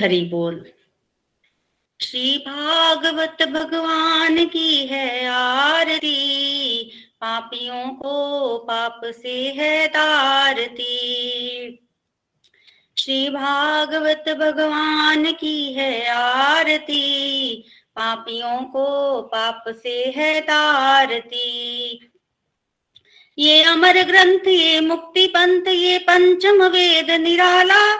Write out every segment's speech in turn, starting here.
हरी बोल। श्री भागवत भगवान की है आरती, पापियों को पाप से है तारती। श्री भागवत भगवान की है आरती, पापियों को पाप से है तारती। ये अमर ग्रंथ, ये मुक्ति पंथ, ये पंचम वेद निराला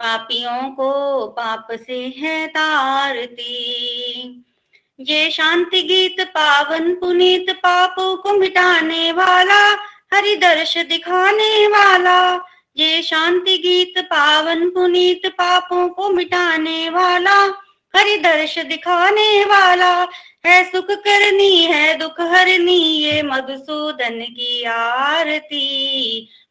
पापियों को पाप से है तारती। ये शांति गीत पावन पुनीत पापों को मिटाने वाला हरि दर्श दिखाने वाला। ये शांति गीत पावन पुनीत पापों को मिटाने वाला हरि दर्श दिखाने वाला। है सुख करनी, है दुख हरनी, ये मधुसूदन की आरती।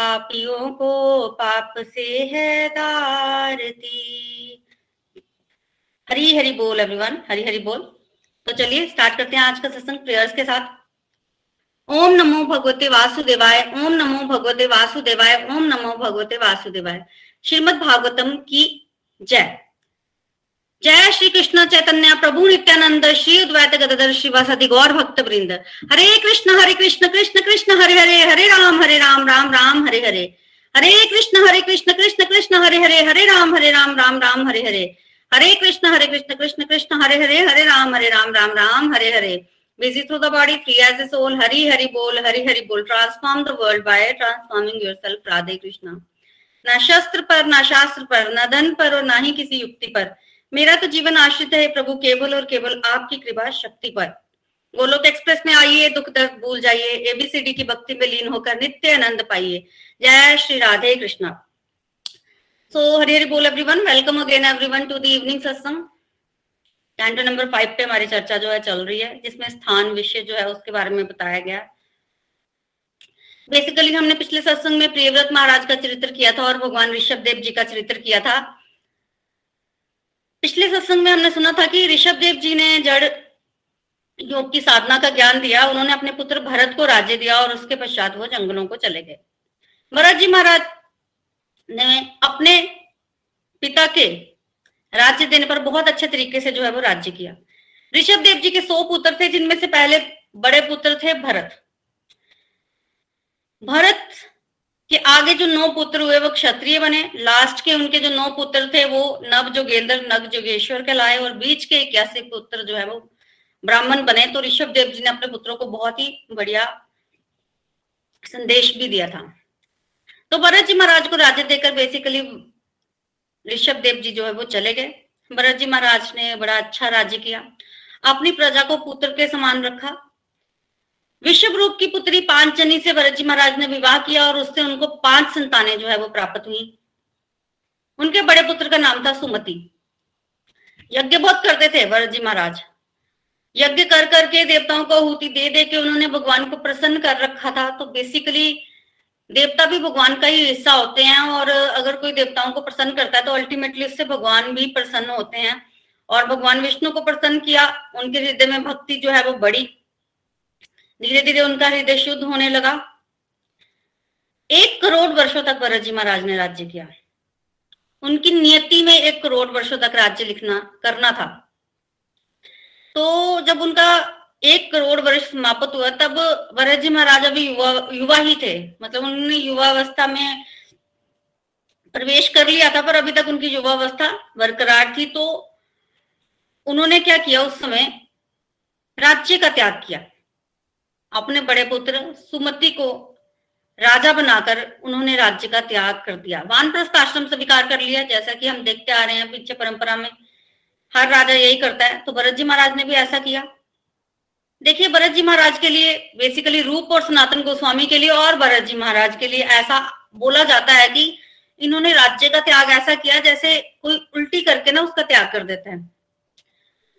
पापियों को पाप से है दारती हरी हरी बोल एवरीवन हरी हरी बोल। तो चलिए स्टार्ट करते हैं आज का सत्संग प्रेयर्स के साथ। ओम नमो भगवते वासुदेवाय, ओम नमो भगवते वासुदेवाय, ओम नमो भगवते वासुदेवाय। श्रीमद भागवतम की जय। जय श्री कृष्ण चैतन्य प्रभु नित्यानंद श्री उद्वैत गदर श्रीवासदि गौर भक्त वृंद Hare Krishna Hare Krishna Krishna Krishna, Hare Hare Hare Ram Hare Ram Ram Ram, Hare Hare. Hare Krishna Hare Krishna Krishna Krishna, Hare Hare Hare Ram Hare Ram Ram Ram, Hare Hare. Hare Krishna Hare Krishna Krishna Krishna, Hare Hare Hare Ram Hare Ram Ram Ram, Hare Hare. Busy through the body, free as a soul hari hari bol hari hari bol transform the world by transforming yourself radhe krishna ना शस्त्र पर, ना शास्त्र पर, ना धन पर और ना ही किसी युक्ति पर। मेरा तो जीवन आश्रित है प्रभु, केवल और केवल आपकी कृपा शक्ति पर। गोलोक एक्सप्रेस में आइए, दुख दर्द भूल जाइए एबीसीडी की भक्ति में लीन होकर नित्य आनंद पाइए। जय श्री राधे कृष्णा। सो हरी हरी बोल everyone welcome again everyone to the evening satsang canto number five पे हमारी चर्चा जो है चल रही है, जिसमें स्थान विषय जो है उसके बारे में बताया गया। बेसिकली हमने पिछले सत्संग में प्रियव्रत महाराज का चरित्र किया था और भगवान ऋषभ देव जी का चरित्र किया था। पिछले सत्संग में हमने सुना था कि ऋषभ देव जी ने जड़ योग की साधना का ज्ञान दिया, उन्होंने अपने पुत्र भरत को राज्य दिया और उसके पश्चात वो जंगलों को चले गए। भरत जी महाराज ने अपने पिता के राज्य देने पर बहुत अच्छे तरीके से जो है वो राज्य किया। ऋषभ देव जी के सौ पुत्र थे, जिनमें से पहले बड़े पुत्र थे भरत। भरत कि आगे जो नौ पुत्र हुए, वो क्षत्रिय बने। लास्ट के उनके जो नौ पुत्र थे, वो नव जोगेंद्र नव जोगेश्वर कहलाए और बीच के इक्यासी पुत्र जो है, वो ब्राह्मण बने। तो ऋषभ देव जी ने अपने पुत्रों को बहुत ही बढ़िया संदेश भी दिया था। तो भरत जी महाराज को राज्य देकर बेसिकली ऋषभ देव जी जो है, वो चले गए। भरत जी महाराज ने बड़ा अच्छा राज्य किया। अपनी प्रजा को पुत्र के समान रखा। विश्व रूप की पुत्री पांचनी से भरत जी महाराज ने विवाह किया और उससे उनको पाँच संतानें जो है वो प्राप्त हुई। उनके बड़े पुत्र का नाम था सुमति। यज्ञ बहुत करते थे भरत जी महाराज। यज्ञ कर करके देवताओं को आहुति दे दे के उन्होंने भगवान को प्रसन्न कर रखा था। तो बेसिकली देवता भी भगवान का ही हिस्सा होते हैं और अगर कोई देवताओं को प्रसन्न करता है तो अल्टीमेटली उससे भगवान भी प्रसन्न होते हैं। और भगवान विष्णु को प्रसन्न किया। उनके हृदय में भक्ति जो है वो बड़ी धीरे धीरे उनका हृदय शुद्ध होने लगा। एक करोड़ वर्षों तक भरत जी महाराज ने राज्य किया। उनकी नियति में एक करोड़ वर्षों तक राज्य लिखना, करना था। तो जब उनका एक करोड़ वर्ष समाप्त हुआ, तब भरत जी महाराज अभी युवा युवा ही थे। मतलब उन्होंने युवावस्था में प्रवेश कर लिया था, पर अभी तक उनकी युवावस्था बरकरार थी। तो उन्होंने क्या किया उस समय? राज्य का त्याग किया। अपने बड़े पुत्र सुमति को राजा बनाकर उन्होंने राज्य का त्याग कर दिया। वानप्रस्थ आश्रम स्वीकार कर लिया, जैसा कि हम देखते आ रहे हैं पीछे परंपरा में। हर राजा यही करता है। तो भरत जी महाराज ने भी ऐसा किया। देखिए, भरत जी महाराज के लिए बेसिकली रूप और सनातन गोस्वामी के लिए और भरत जी महाराज के लिए ऐसा बोला जाता है कि इन्होंने राज्य का त्याग ऐसा किया जैसे कोई उल्टी करके ना उसका त्याग कर देता है।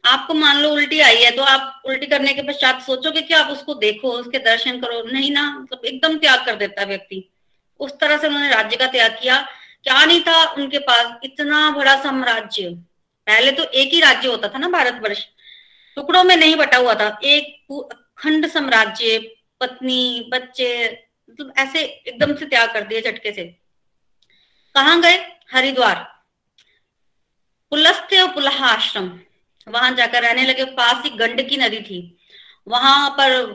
आपको मान लो उल्टी आई है तो आप उल्टी करने के पश्चात सोचोगे कि आप उसको देखो, उसके दर्शन करो। नहीं ना मतलब एकदम त्याग कर देता है व्यक्ति। उस तरह से उन्होंने राज्य का त्याग किया। क्या नहीं था उनके पास? इतना बड़ा साम्राज्य। पहले तो एक ही राज्य होता था ना भारतवर्ष। टुकड़ों में नहीं बटा हुआ था। एक खंड साम्राज्य, पत्नी, बच्चे मतलब ऐसे एकदम से त्याग कर दिए झटके से। कहा गए? हरिद्वार। पुलस्त्य और पुलहा आश्रम वहाँ जाकर रहने लगे, पास ही गंडकी नदी थी। वहाँ पर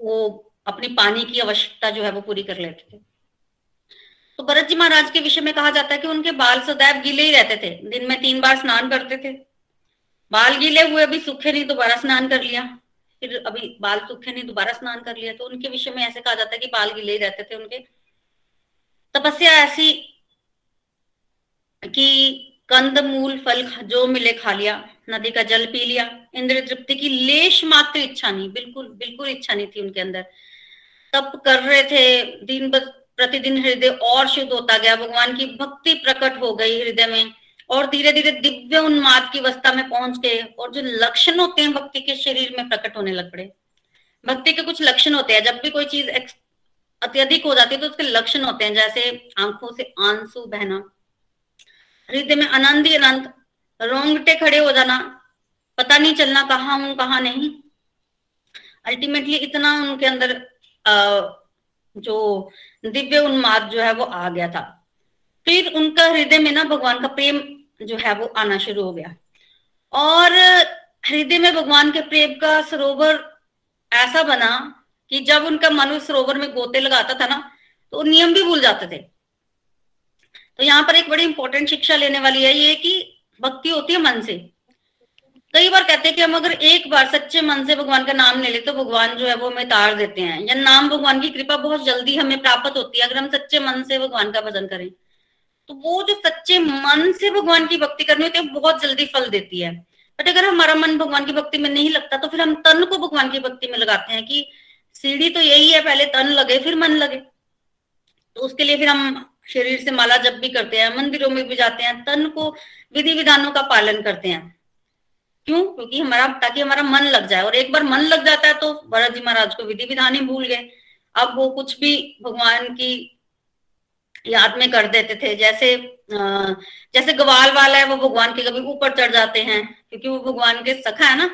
वो अपनी पानी की आवश्यकता जो है वो पूरी कर लेते थे। तो भरत जी महाराज के विषय में कहा जाता है कि उनके बाल सदैव गीले ही रहते थे। दिन में तीन बार स्नान करते थे। बाल गीले हुए, अभी सूखे नहीं, दोबारा स्नान कर लिया। फिर अभी बाल सूखे नहीं, दोबारा स्नान कर लिया। तो उनके विषय में ऐसे कहा जाता है कि बाल गीले ही रहते थे उनके। तपस्या ऐसी कि कंद, मूल, फल जो मिले खा लिया, नदी का जल पी लिया इंद्र तृप्ति की लेश मात्र इच्छा नहीं, बिल्कुल बिल्कुल इच्छा नहीं थी उनके अंदर। तप कर रहे थे, दिन प्रतिदिन हृदय और शुद्ध होता गया, भगवान की भक्ति प्रकट हो गई हृदय में, और धीरे धीरे दिव्य उन्माद की अवस्था में पहुँच गए, और जो लक्षण होते हैं भक्ति के शरीर में प्रकट होने लग पड़े। भक्ति के कुछ लक्षण होते हैं, जब भी कोई चीज़ अत्यधिक हो जाती है तो उसके लक्षण होते हैं, जैसे आँखों से आँसू बहना हृदय में आनंद ही अनंत। रोंगटे खड़े हो जाना। पता नहीं चलना कहा हूँ कहा नहीं। अल्टीमेटली इतना उनके अंदर आ, जो दिव्य उन्माद जो है वो आ गया था। फिर उनका हृदय में ना भगवान का प्रेम जो है वो आना शुरू हो गया। और हृदय में भगवान के प्रेम का सरोवर ऐसा बना कि जब उनका मन उस सरोवर में गोते लगाता था ना तो नियम भी भूल जाते थे। तो यहाँ पर एक बड़ी इंपॉर्टेंट शिक्षा लेने वाली है, ये कि भक्ति होती है मन से। कई बार कहते हैं कि हम अगर एक बार सच्चे मन से भगवान का नाम ले ले तो भगवान जो है वो हमें तार देते हैं। या नाम भगवान की कृपा बहुत जल्दी हमें प्राप्त होती है, अगर हम सच्चे मन से भगवान का भजन करें। तो वो जो सच्चे मन से भगवान की भक्ति करनी होती है बहुत जल्दी फल देती है। बट अगर हमारा मन भगवान की भक्ति में नहीं लगता तो फिर हम तन को भगवान की भक्ति में लगाते हैं कि सीढ़ी तो यही है, पहले तन लगे, फिर मन लगे। तो उसके लिए फिर हम शरीर से माला जब भी करते हैं, मंदिरों में भी जाते हैं, तन को विधि विधानों का पालन करते हैं। क्यों? क्योंकि हमारा, ताकि हमारा मन लग जाए। और एक बार मन लग जाता है तो भरत जी महाराज को विधि विधान ही भूल गए। अब वो कुछ भी भगवान की याद में कर देते थे। जैसे जैसे गवाल वाला है, वो भगवान के कभी ऊपर चढ़ जाते हैं, क्योंकि वो भगवान के सखा है ना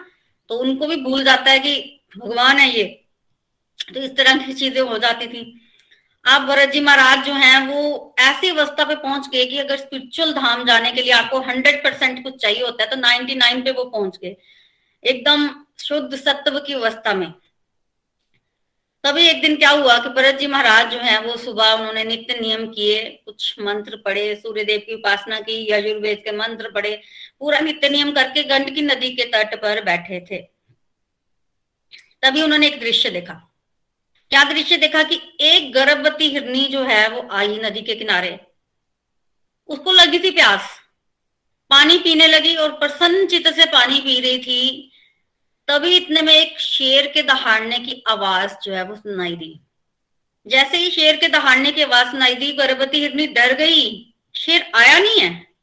तो उनको भी भूल जाता है कि भगवान है ये। तो इस तरह की चीज़ें हो जाती थी। आप भरत जी महाराज जो हैं, वो ऐसी अवस्था पे पहुँच गए कि अगर स्पिरिचुअल धाम जाने के लिए आपको हंड्रेड परसेंट कुछ चाहिए होता है तो नाइनटी नाइन पे वो पहुँच गए। एकदम शुद्ध सत्व की अवस्था में। तभी एक दिन क्या हुआ कि भरत जी महाराज जो है, वो सुबह उन्होंने नित्य नियम किए, कुछ मंत्र पढ़े सूर्य देव की उपासना की, यजुर्वेद के मंत्र पढ़े, पूरा नित्य नियम करके गंडकी नदी के तट पर बैठे थे। तभी उन्होंने एक दृश्य देखा। क्या दृश्य देखा कि एक गर्भवती हिरनी जो है, वो आई नदी के किनारे। उसको लगी थी प्यास। पानी पीने लगी और प्रसन्न चित्त से पानी पी रही थी। तभी इतने में एक शेर के दहाड़ने की आवाज़ जो है, वो सुनाई दी। जैसे ही शेर के दहाड़ने की आवाज़ सुनाई दी, गर्भवती हिरनी डर गई। शेर आया नहीं है।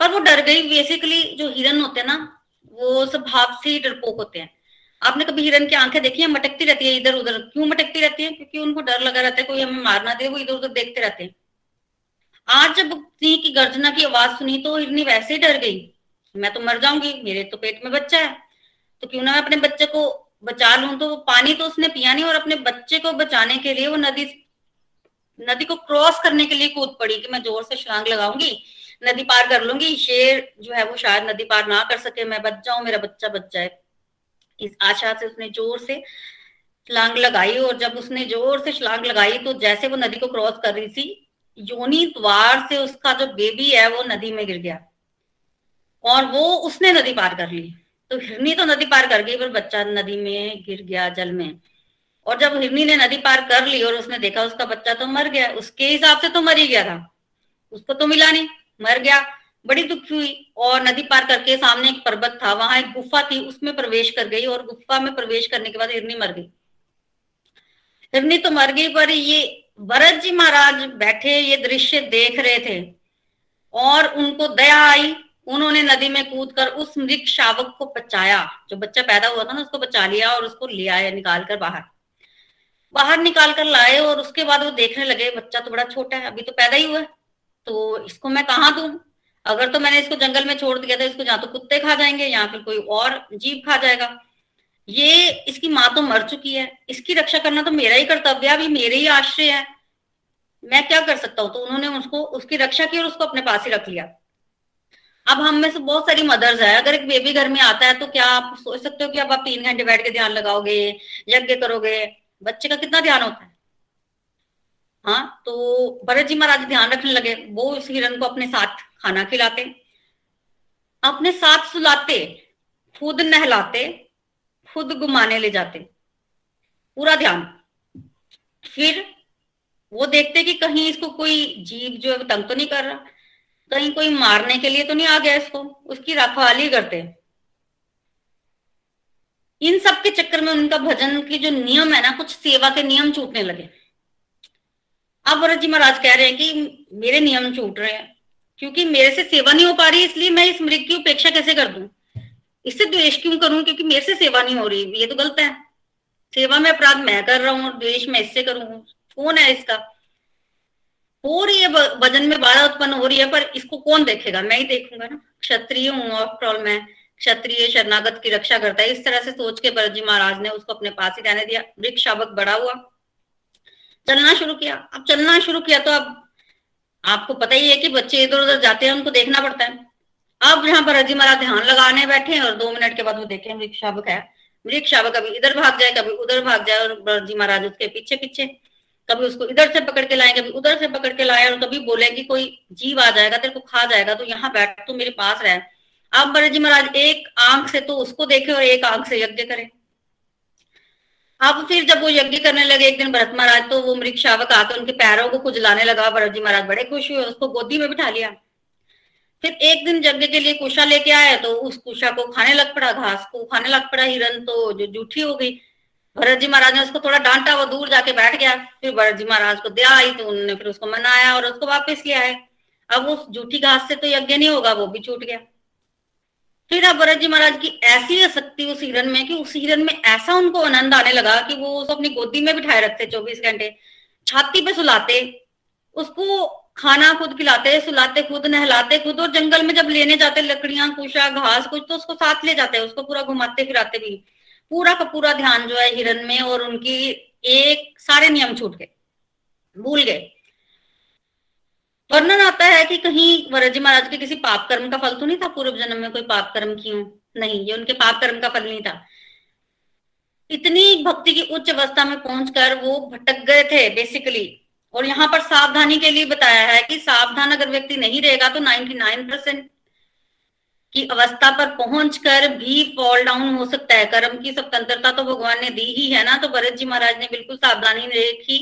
पर वो डर गई। बेसिकली जो हिरन होते हैं ना, वो स्वभाव से ही डरपोक होते हैं। आपने कभी हिरन की आँखें देखी है? मटकती रहती है इधर उधर। क्यों मटकती रहती है? क्योंकि उनको डर लगा रहता है, कोई हमें मारना दे, वो इधर उधर देखते रहते हैं। आज जब सिंह की गर्जना की आवाज़ सुनी तो हिरनी वैसे ही डर गई। मैं तो मर जाऊँगी, मेरे तो पेट में बच्चा है। तो क्यों ना मैं अपने बच्चे को बचा लू? तो वो पानी तो उसने पिया नहीं और अपने बच्चे को बचाने के लिए वो नदी नदी को क्रॉस करने के लिए कूद पड़ी कि मैं ज़ोर से छलांग लगाऊँगी, नदी पार कर लूँगी। शेर जो है वो शायद नदी पार ना कर सके। मैं बच जाऊँ, मेरा बच्चा बच जाए। इस आशा से उसने ज़ोर से छलांग लगाई और जब उसने ज़ोर से छलांग लगाई तो जैसे वो नदी को क्रॉस कर रही थी, योनी द्वार से उसका जो बेबी है वो नदी में गिर गया। और वो उसने नदी पार कर ली। तो हिरनी तो नदी पार कर गई, पर बच्चा नदी में गिर गया जल में। और जब हिरनी ने नदी पार कर ली और उसने देखा उसका बच्चा तो मर गया, उसके हिसाब से तो मर ही गया था। उसको तो मिला नहीं, मर गया। बड़ी दुखी हुई और नदी पार करके सामने एक पर्वत था, वहाँ एक गुफा थी, उसमें प्रवेश कर गई और गुफा में प्रवेश करने के बाद हिरनी मर गई। हिरनी तो मर गई, पर ये भरत जी महाराज बैठे, ये दृश्य देख रहे थे और उनको दया आई, उन्होंने नदी में कूद कर उस मृत शावक को बचाया। जो बच्चा पैदा हुआ था ना, उसको बचा लिया और उसको ले आया निकाल कर बाहर। बाहर निकाल कर लाए और उसके बाद वो देखने लगे, बच्चा तो बड़ा छोटा है, अभी तो पैदा ही हुआ है तो इसको मैं कहा दू? अगर तो मैंने इसको जंगल में छोड़ दिया था, इसको जहाँ तो कुत्ते खा जाएँगे या फिर कोई और जीव खा जाएगा। ये इसकी माँ तो मर चुकी है। इसकी रक्षा करना तो मेरा ही कर्तव्य है, अभी मेरे ही आश्रय है। मैं क्या कर सकता हूँ? तो उन्होंने उसको, उसकी रक्षा की और उसको अपने पास ही रख लिया। अब हम में से बहुत सारी मदर्स है। अगर एक बेबी घर में आता है तो क्या आप सोच सकते हो कि अब आप तीन घंटे बैठ के ध्यान लगाओगे, यज्ञ करोगे? बच्चे का कितना ध्यान होता है? हाँ तो भरत जी महाराज ध्यान रखने लगे। वो उस हिरन को अपने साथ खाना खिलाते, अपने साथ सुलाते, खुद नहलाते, खुद घुमाने ले जाते। पूरा ध्यान। फिर वो देखते कि कहीं इसको कोई जीव जो है तंग तो नहीं कर रहा। कहीं कोई मारने के लिए तो नहीं आ गया इसको। उसकी रखवाली करते। इन सब के चक्कर में उनका भजन की जो नियम है ना, कुछ सेवा के नियम छूटने लगे। अब भरत जी महाराज कह रहे हैं कि मेरे नियम छूट रहे हैं। क्योंकि मेरे से सेवा नहीं हो पा रही, इसलिए मैं इस मृग की उपेक्षा कैसे कर दूँ? इससे द्वेष क्यों करूँ? क्योंकि मेरे से सेवा नहीं हो रही। ये तो गलत है। सेवा में अपराध मैं कर रहा हूँ द्वेष मैं इससे करूँ। कौन है इसका। हो रही है वज़न में बाधा उत्पन्न हो रही है, पर इसको कौन देखेगा? मैं ही देखूँगा ना। क्षत्रिय हूँ आफ्टर ऑल मैं। क्षत्रिय शरणागत की रक्षा करता है। इस तरह से सोच के भरत जी महाराज ने उसको अपने पास ही रहने दिया। वृक्ष शावक बड़ा हुआ। चलना शुरू किया। अब चलना शुरू किया तो अब आपको पता ही है कि बच्चे इधर उधर जाते हैं, उनको देखना पड़ता है। अब यहाँ पर अजी महाराज ध्यान लगाने बैठे हैं और दो मिनट के बाद वो देखे, वृक्ष शावक है। वृक्ष शावक कभी इधर भाग जाए, कभी उधर भाग जाए और जी महाराज उसके पीछे पीछे कभी उसको इधर से पकड़ के लाए, कभी उधर से पकड़ के लाए और कभी बोले कि कोई जीव आ जाएगा, तेरे को खा जाएगा तो यहाँ बैठ तो मेरे पास रहे। अब बड़े जी महाराज, एक आँख से तो उसको देखे और एक आँख से यज्ञ करे। अब फिर जब वो यज्ञ करने लगे, एक दिन भरत महाराज तो वो मृग शावक आकर उनके पैरों को खुजलाने लगा भरत जी महाराज बड़े खुश हुए, उसको गोदी में बिठा लिया। फिर एक दिन यज्ञ के लिए कुशा लेके आया तो उस कुशा को खाने लग पड़ा, घास को खाने लग पड़ा, हिरन तो जो जूठी हो गई। भरत जी महाराज ने उसको थोड़ा डांटा, वो दूर जाके बैठ गया। फिर भरत जी महाराज को दिया, आई तो उन्होंने फिर उसको मनाया और उसको वापस लिया है अब उस जूठी घास से तो यज्ञ नहीं होगा, वो भी छूट गया। फिर अब भरत जी महाराज की ऐसी आसक्ति उस हिरन में कि उस हिरन में ऐसा उनको आनंद आने लगा कि वो उसको अपनी गोदी में बिठाए रखते चौबीस घंटे। छाती पे सुलाते, उसको खाना खुद खिलाते, सुलाते खुद, नहलाते खुद और जंगल में जब लेने जाते, लकड़ियाँ, कुशा, घास, कुछ तो उसको साथ ले जाते, उसको पूरा घुमाते, फिराते भी। पूरा का पूरा ध्यान जो है हिरन में और उनकी एक सारे नियम छूट गए, भूल गए। वर्णन आता है कि कहीं वरजी महाराज के किसी पाप कर्म का फल तो नहीं था? पूर्व जन्म में कोई पाप कर्म की नहीं, ये उनके पाप कर्म का फल नहीं था। इतनी भक्ति की उच्च अवस्था में पहुंचकर वो भटक गए थे बेसिकली और यहाँ पर सावधानी के लिए बताया है कि सावधान अगर व्यक्ति नहीं रहेगा तो 99 परसेंट की अवस्था पर पहुंचकर भी फॉल डाउन हो सकता है। कर्म की स्वतंत्रता तो भगवान ने दी ही है ना तो भरत जी महाराज ने बिल्कुल सावधानी रखी,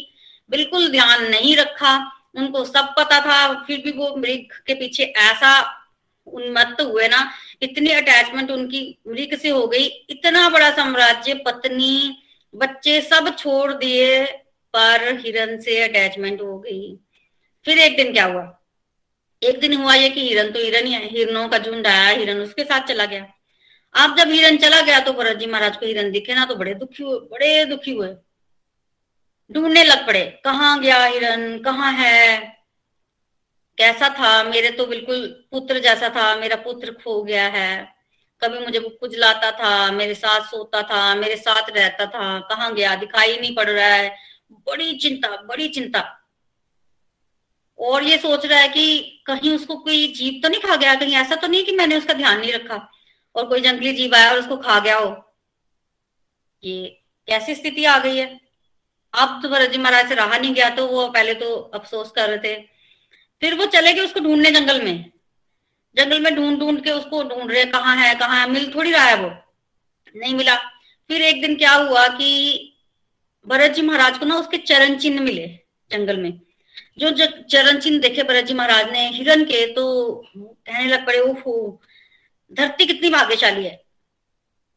बिल्कुल ध्यान नहीं रखा। उनको सब पता था, फिर भी वो मृग के पीछे ऐसा उन्मत्त हुए ना, इतनी अटैचमेंट उनकी मृग से हो गई, इतना बड़ा साम्राज्य, पत्नी, बच्चे सब छोड़ दिए, पर हिरन से अटैचमेंट हो गई। फिर एक दिन क्या हुआ? एक दिन हुआ ये कि हिरन तो हिरन ही है, हिरनों का झुंड आया, हिरन उसके साथ चला गया। अब जब हिरन चला गया तो भरत जी महाराज को हिरन दिखे ना तो बड़े दुखी हुए, बड़े दुखी हुए। ढूँढने लग पड़े, कहाँ गया हिरन कहाँ है? कैसा था? मेरे तो बिल्कुल पुत्र जैसा था, मेरा पुत्र खो गया है। कभी मुझे वो कुजलाता था, मेरे साथ सोता था, मेरे साथ रहता था, कहाँ गया? दिखाई नहीं पड़ रहा है। बड़ी चिंता बड़ी चिंता। और ये सोच रहा है कि कहीं उसको कोई जीव तो नहीं खा गया? कहीं ऐसा तो नहीं कि मैंने उसका ध्यान नहीं रखा? और कोई जंगली जीव आया और उसको खा गया हो? ये कैसी स्थिति आ गई है? अब तो भरत जी महाराज से रहा नहीं गया तो वो पहले तो अफसोस कर रहे थे। फिर वो चले गए उसको ढूँढने जंगल में। जंगल में ढूंढ ढूंढ के उसको ढूंढ रहे, कहाँ है कहाँ है, मिल थोड़ी रहा है वो। नहीं मिला। फिर एक दिन क्या हुआ कि भरत जी महाराज को ना उसके चरण चिन्ह मिले जंगल में। जो चरण चिन्ह देखे भरत जी महाराज ने हिरन के तो कहने लग पड़े ओहो धरती कितनी भाग्यशाली है।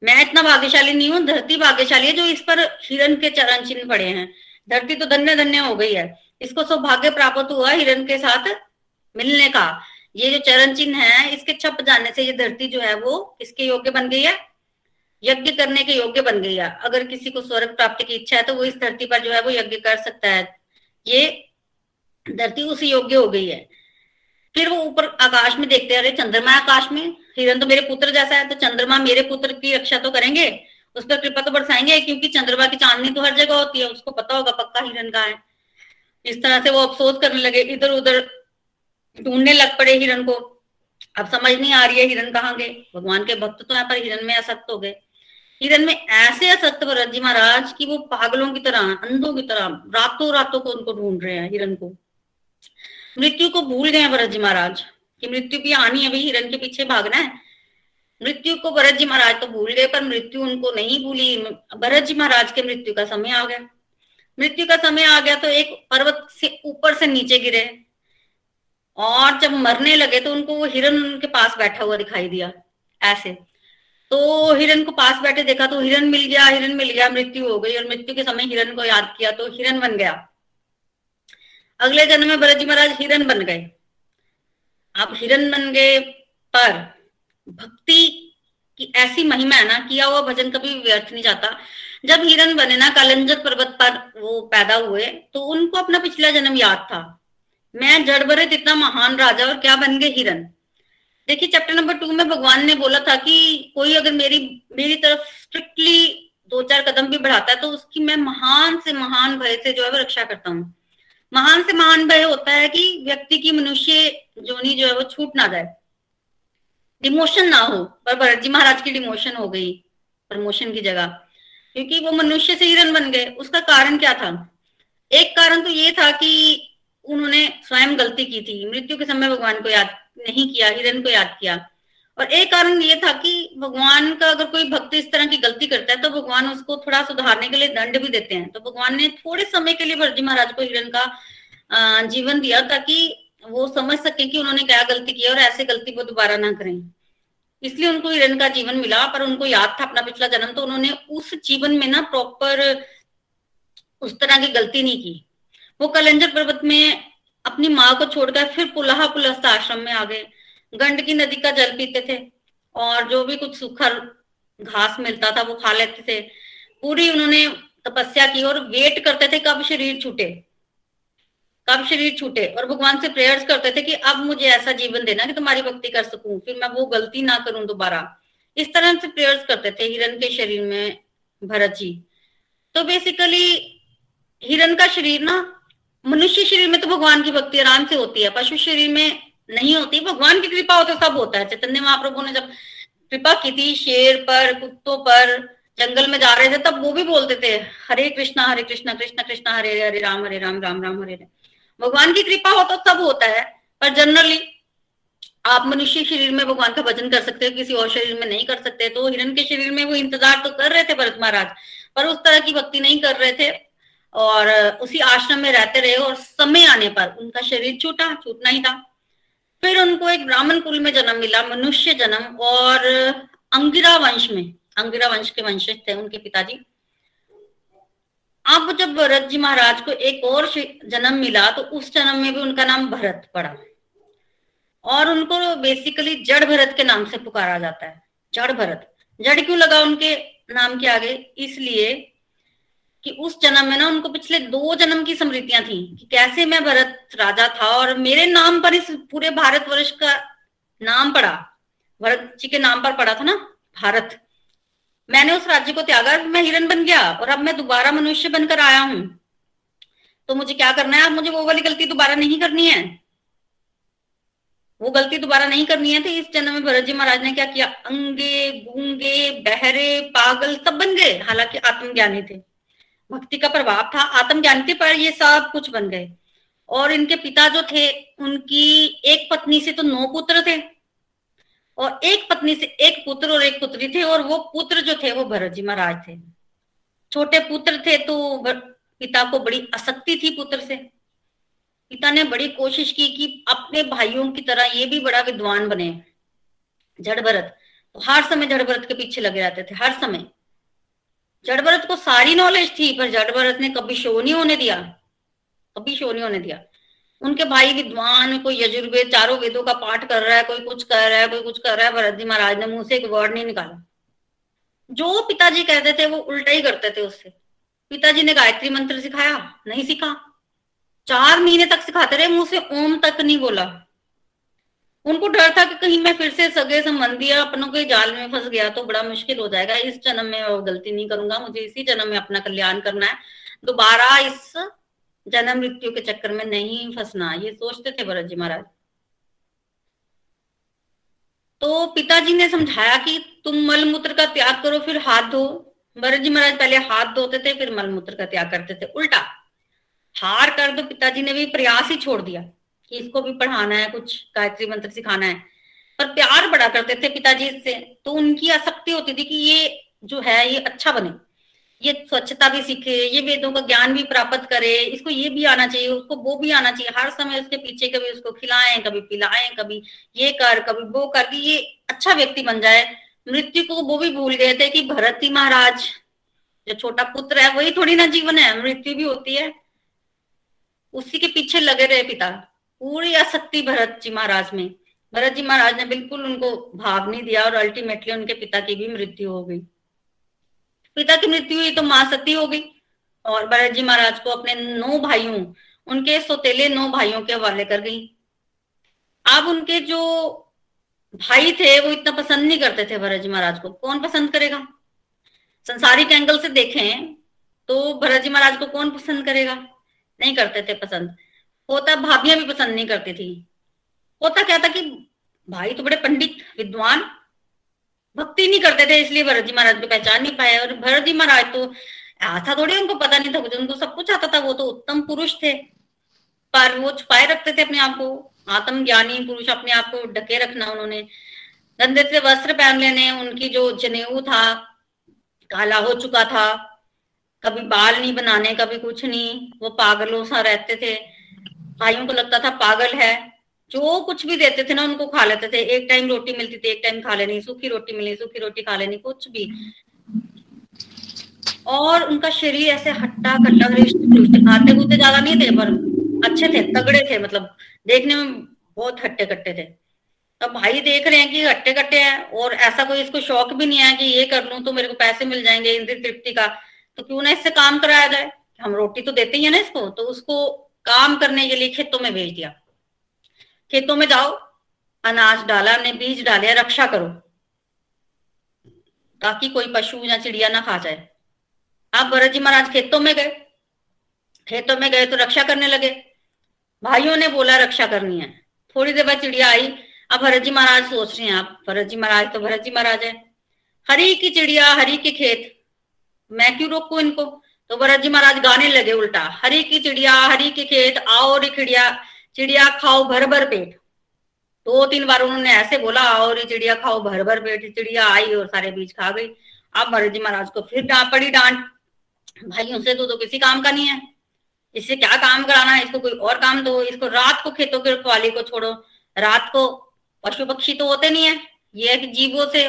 मैं इतना भाग्यशाली नहीं हूँ, धरती भाग्यशाली है जो इस पर हिरन के चरण चिन्ह पड़े हैं। धरती तो धन्य धन्य हो गई है। इसको सौभाग्य प्राप्त हुआ हिरण के साथ मिलने का। ये जो चरण चिन्ह है, इसके छप जाने से ये धरती जो है वो किसके योग्य बन गई है? यज्ञ करने के योग्य बन गई है। अगर किसी को स्वर्ग प्राप्ति की इच्छा है तो वो इस धरती पर जो है वो यज्ञ कर सकता है। ये धरती उसी योग्य हो गई है। फिर वो ऊपर आकाश में देखते अरे चंद्रमा आकाश में। हिरन तो मेरे पुत्र जैसा है तो चंद्रमा मेरे पुत्र की रक्षा तो करेंगे। उस पर कृपा तो बरसाएँगे, क्योंकि चंद्रमा की चांदनी तो हर जगह होती है, उसको पता होगा पक्का हिरन का है। इस तरह से वो अफसोस करने लगे इधर उधर ढूँढने लग पड़े हिरण को। अब समझ नहीं आ रही है हिरन कहाँ गए। भगवान के भक्त तो यहाँ पर हिरन में असक्त हो गए। हिरन में ऐसे असक्त भरत जी महाराज की वो पागलों की तरह, अंधों की तरह रातों रातों को उनको ढूंढ रहे हैं हिरण को। मृत्यु को भूल गए भरत जी महाराज। कि मृत्यु भी आनी है हिरन के पीछे भागना है। मृत्यु को भरत जी महाराज तो भूल गए, पर मृत्यु उनको नहीं भूली। भरत जी महाराज के मृत्यु का समय आ गया। मृत्यु का समय आ गया तो एक पर्वत से ऊपर से नीचे गिरे। और जब मरने लगे तो उनको वो हिरन उनके पास बैठा हुआ दिखाई दिया, ऐसे। तो हिरन को पास बैठे देखा तो हिरन मिल गया, हिरन मिल गया, मृत्यु हो गई। और मृत्यु के समय हिरन को याद किया तो हिरन बन गया। अगले जन्म में भरत जी महाराज हिरन बन गए। आप हिरन बन गए पर भक्ति की ऐसी महिमा है ना किया हुआ भजन कभी व्यर्थ नहीं जाता। जब हिरन बने ना, कालंजत पर्वत पर वो पैदा हुए तो उनको अपना पिछला जन्म याद था। मैं जड़ भरत इतना महान राजा, और क्या बन गए हिरन? देखिए चैप्टर नंबर टू में भगवान ने बोला था कि कोई अगर मेरी मेरी तरफ़ स्ट्रिक्टली दो चार कदम भी बढ़ाता है तो उसकी मैं महान से महान भय से जो है वो रक्षा करता हूँ। महान से महान भय होता है कि व्यक्ति की मनुष्य जोनी जो है वो छूट ना जाए। डिमोशन ना हो, पर भरत जी महाराज की डिमोशन हो गई प्रमोशन की जगह। क्योंकि वो मनुष्य से हिरन बन गए। उसका कारण क्या था? एक कारण तो ये था कि उन्होंने स्वयं गलती की थी। मृत्यु के समय भगवान को याद नहीं किया, हिरन को याद किया। और एक कारण ये था कि भगवान का अगर कोई भक्त इस तरह की गलती करता है तो भगवान उसको थोड़ा सुधारने के लिए दंड भी देते हैं। तो भगवान ने थोड़े समय के लिए भरजी महाराज को हिरण का जीवन दिया ताकि वो समझ सके कि उन्होंने क्या गलती की और ऐसे गलती वो दोबारा ना करें। इसलिए उनको हिरण का जीवन मिला, पर उनको याद था अपना पिछला जन्म तो उन्होंने उस जीवन में ना प्रॉपर उस तरह की गलती नहीं की। वो कलंजर पर्वत में अपनी माँ को छोड़कर फिर पुलाहा पुलस्त आश्रम में आ गए। गंडकी नदी का जल पीते थे और जो भी कुछ सूखा घास मिलता था वो खा लेते थे। पूरी उन्होंने तपस्या की और वेट करते थे कब शरीर छूटे। कब शरीर छूटे और भगवान से प्रेयर्स करते थे कि अब मुझे ऐसा जीवन देना कि तुम्हारी भक्ति कर सकूँ, फिर मैं वो गलती ना करूँ दोबारा। इस तरह से प्रेयर्स करते थे हिरन के शरीर में भरत जी। तो बेसिकली हिरण का शरीर ना मनुष्य शरीर में तो भगवान की भक्ति आराम से होती है, पशु शरीर में नहीं होती, भगवान की कृपा हो तो सब होता है। चैतन्य महाप्रभु ने जब कृपा की थी शेर पर, कुत्तों पर, जंगल में जा रहे थे, तब वो भी बोलते थे, हरे कृष्णा हरे कृष्णा कृष्णा कृष्णा, हरे हरे राम हरे राम राम राम, हरे हरे भगवान की कृपा हो तो सब होता है, पर जनरली आप मनुष्य शरीर में भगवान का भजन कर सकते हो, किसी और शरीर में नहीं कर सकते। तो हिरण के शरीर में वो इंतज़ार तो कर रहे थे भरत महाराज, पर उस तरह की भक्ति नहीं कर रहे थे। और उसी आश्रम में रहते रहे और समय आने पर उनका शरीर छूटा, छूटना ही था। फिर उनको एक ब्राह्मण कुल में जन्म मिला, मनुष्य जन्म, और अंगिरा वंश में, अंगिरा वंश के वंशज थे उनके पिताजी। अब जब भरत जी महाराज को एक और जन्म मिला तो उस जन्म में भी उनका नाम भरत पड़ा। और उनको बेसिकली जड़ भरत के नाम से पुकारा जाता है, जड़ भरत। जड़ क्यों लगा उनके नाम के आगे? इसलिए कि उस जन्म में ना उनको पिछले दो जन्म की स्मृतियाँ थी कि कैसे मैं भरत राजा था और मेरे नाम पर इस पूरे भारतवर्ष का नाम पड़ा। भरत जी के नाम पर पड़ा था ना भारत। मैंने उस राज्य को त्यागा, मैं हिरन बन गया और अब मैं दोबारा मनुष्य बनकर आया हूँ। तो मुझे क्या करना है? अब मुझे वो वाली गलती दोबारा नहीं करनी है। वो गलती दोबारा नहीं करनी है तो इस जन्म में भरत जी महाराज ने क्या किया? अंगे, गूँगे, बहरे, पागल सब बन गए। हालाँकि आत्मज्ञानी थे। भक्ति का प्रभाव था, आत्मज्ञान के पर ये सब कुछ बन गए। और इनके पिता जो थे, उनकी एक पत्नी से तो नौ पुत्र थे। और एक पत्नी से एक पुत्र और एक पुत्री थे, और वो पुत्र जो थे, वो भरत जी महाराज थे। छोटे पुत्र थे तो पिता को बड़ी आसक्ति थी पुत्र से। पिता ने बड़ी कोशिश की कि अपने भाइयों की तरह ये भी बड़ा विद्वान बने। जड़ भरत। तो हर समय जड़ भरत के पीछे लगे रहते थे, हर समय। जड़ भरत को सारी नॉलेज थी, पर जड़ भरत ने कभी शो नहीं होने दिया। कभी शो नहीं होने दिया। उनके भाई विद्वान, कोई यजुर्वेद, चारों वेदों का पाठ कर रहा है, कोई कुछ कर रहा है, कोई कुछ कर रहा है, भरत जी महाराज ने मुँह से एक वर्ड नहीं निकाला। जो पिताजी कहते थे, वो उल्टा ही करते थे उससे। पिताजी ने गायत्री मंत्र सिखाया, नहीं सिखा। चार महीने तक सिखाते रहे, मुँह से ओम तक नहीं बोला। उनको डर था कि कहीं मैं फिर से सगे संबंधी अपनों के जाल में फंस गया तो बड़ा मुश्किल हो जाएगा। इस जन्म में वो गलती नहीं करूँगा, मुझे इसी जन्म में अपना कल्याण करना है। दोबारा इस जन्म मृत्यु के चक्कर में नहीं फंसना, ये सोचते थे भरत जी महाराज। तो पिताजी ने समझाया कि तुम मलमूत्र का त्याग करो, फिर हाथ धो। भरत जी महाराज पहले हाथ धोते थे, फिर मलमूत्र का त्याग करते थे। उल्टा, हार कर दो पिताजी ने भी प्रयास ही छोड़ दिया। कि इसको भी पढ़ाना है, कुछ गायत्री मंत्र सिखाना है। पर प्यार बड़ा करते थे पिताजी से तो उनकी आसक्ति होती थी कि ये जो है, ये अच्छा बने। ये स्वच्छता भी सीखे, ये वेदों का ज्ञान भी प्राप्त करे, इसको ये भी आना चाहिए, उसको वो भी आना चाहिए। हर समय उसके पीछे कभी उसको खिलाएँ, कभी पिलाएँ, कभी ये कर, कभी वो कर ये अच्छा व्यक्ति बन जाए। मृत्यु को वो भी भूल गए थे कि भरती महाराज, जो छोटा पुत्र है, वही थोड़ी ना जीवन है, मृत्यु भी होती है। उसी के पीछे लगे रहे पिता। पूरी आसक्ति भरत जी महाराज में। भरत जी महाराज ने बिल्कुल उनको भाव नहीं दिया और अल्टीमेटली उनके पिता की भी मृत्यु हो गई। पिता की मृत्यु हुई तो माँ सती हो गई और भरत जी महाराज को अपने नौ भाइयों, उनके सोतेले नौ भाइयों के हवाले कर गई। अब उनके जो भाई थे, वो इतना पसंद नहीं करते थे भरत जी महाराज को। कौन पसंद करेगा? संसारिक एंगल से देखें तो भरत जी महाराज को कौन पसंद करेगा? नहीं करते थे पसंद। होता भाभियाँ भी पसंद नहीं करती थी। होता क्या था कि भाई तो बड़े पंडित, विद्वान, भक्ति नहीं करते थे, इसलिए भरत जी महाराज को पहचान नहीं पाए। और भरत जी महाराज तो ऐसा थोड़ी, उनको पता नहीं था, उनको सब कुछ आता था, वो तो उत्तम पुरुष थे। पर वो छुपाए रखते थे अपने आप को। आत्म ज्ञानी पुरुष अपने आप को ढके रखना उन्होंने। गंदे से वस्त्र पहन लेने, उनकी जो जनेऊ था, काला हो चुका था। कभी बाल नहीं बनाने, कभी कुछ नहीं, वो पागलों सा रहते थे। भाइयों को लगता था पागल है। जो कुछ भी देते थे ना, उनको खा लेते थे। एक टाइम रोटी मिलती थी, एक टाइम खा लेनी, सूखी रोटी मिली, सूखी रोटी खा लेनी, कुछ भी। और उनका शरीर ऐसे हट्टा कट्टा खाते कूदते ज़्यादा नहीं थे, पर अच्छे थे, तगड़े थे मतलब देखने में बहुत हट्टे कट्टे थे। अब भाई देख रहे हैं कि हट्टे कट्टे हैं, और ऐसा कोई इसको शौक भी नहीं है कि ये कर लू तो मेरे को पैसे मिल जाएँगे इंद्र तृप्ति का। तो क्यों ना इससे काम कराया जाए? हम रोटी तो देते ही है ना इसको तो उसको काम करने के लिए खेतों में भेज दिया। खेतों में जाओ, अनाज डाला, ने बीज डाले, रक्षा करो, ताकि कोई पशु या चिड़िया ना खा जाए। आप भरत जी महाराज खेतों में गए। खेतों में गए तो रक्षा करने लगे। भाइयों ने बोला, रक्षा करनी है। थोड़ी देर बाद चिड़िया आई। अब भरत जी महाराज सोच रहे हैं, आप भरत जी महाराज तो भरत जी महाराज है। हरी की चिड़िया, हरी के खेत। मैं क्यों रोकू इनको? तो भरत जी महाराज गाने लगे उल्टा। हरी की चिड़िया हरी के खेत आओ रे चिड़िया चिड़िया खाओ भर भर पेट। दो तीन बार उन्होंने ऐसे बोला आओ रे चिड़िया खाओ भर भर पेट चिड़िया आई और सारे बीज खा गई। अब भरत जी महाराज को फिर डांट पड़ी डांट। भाई उनसे तो, तो किसी काम का नहीं है। इससे क्या काम कराना है? इसको कोई और काम दो। इसको रात को खेतों के रखवाली को छोड़ो। रात को पशु पक्षी तो होते नहीं है। ये जीवों से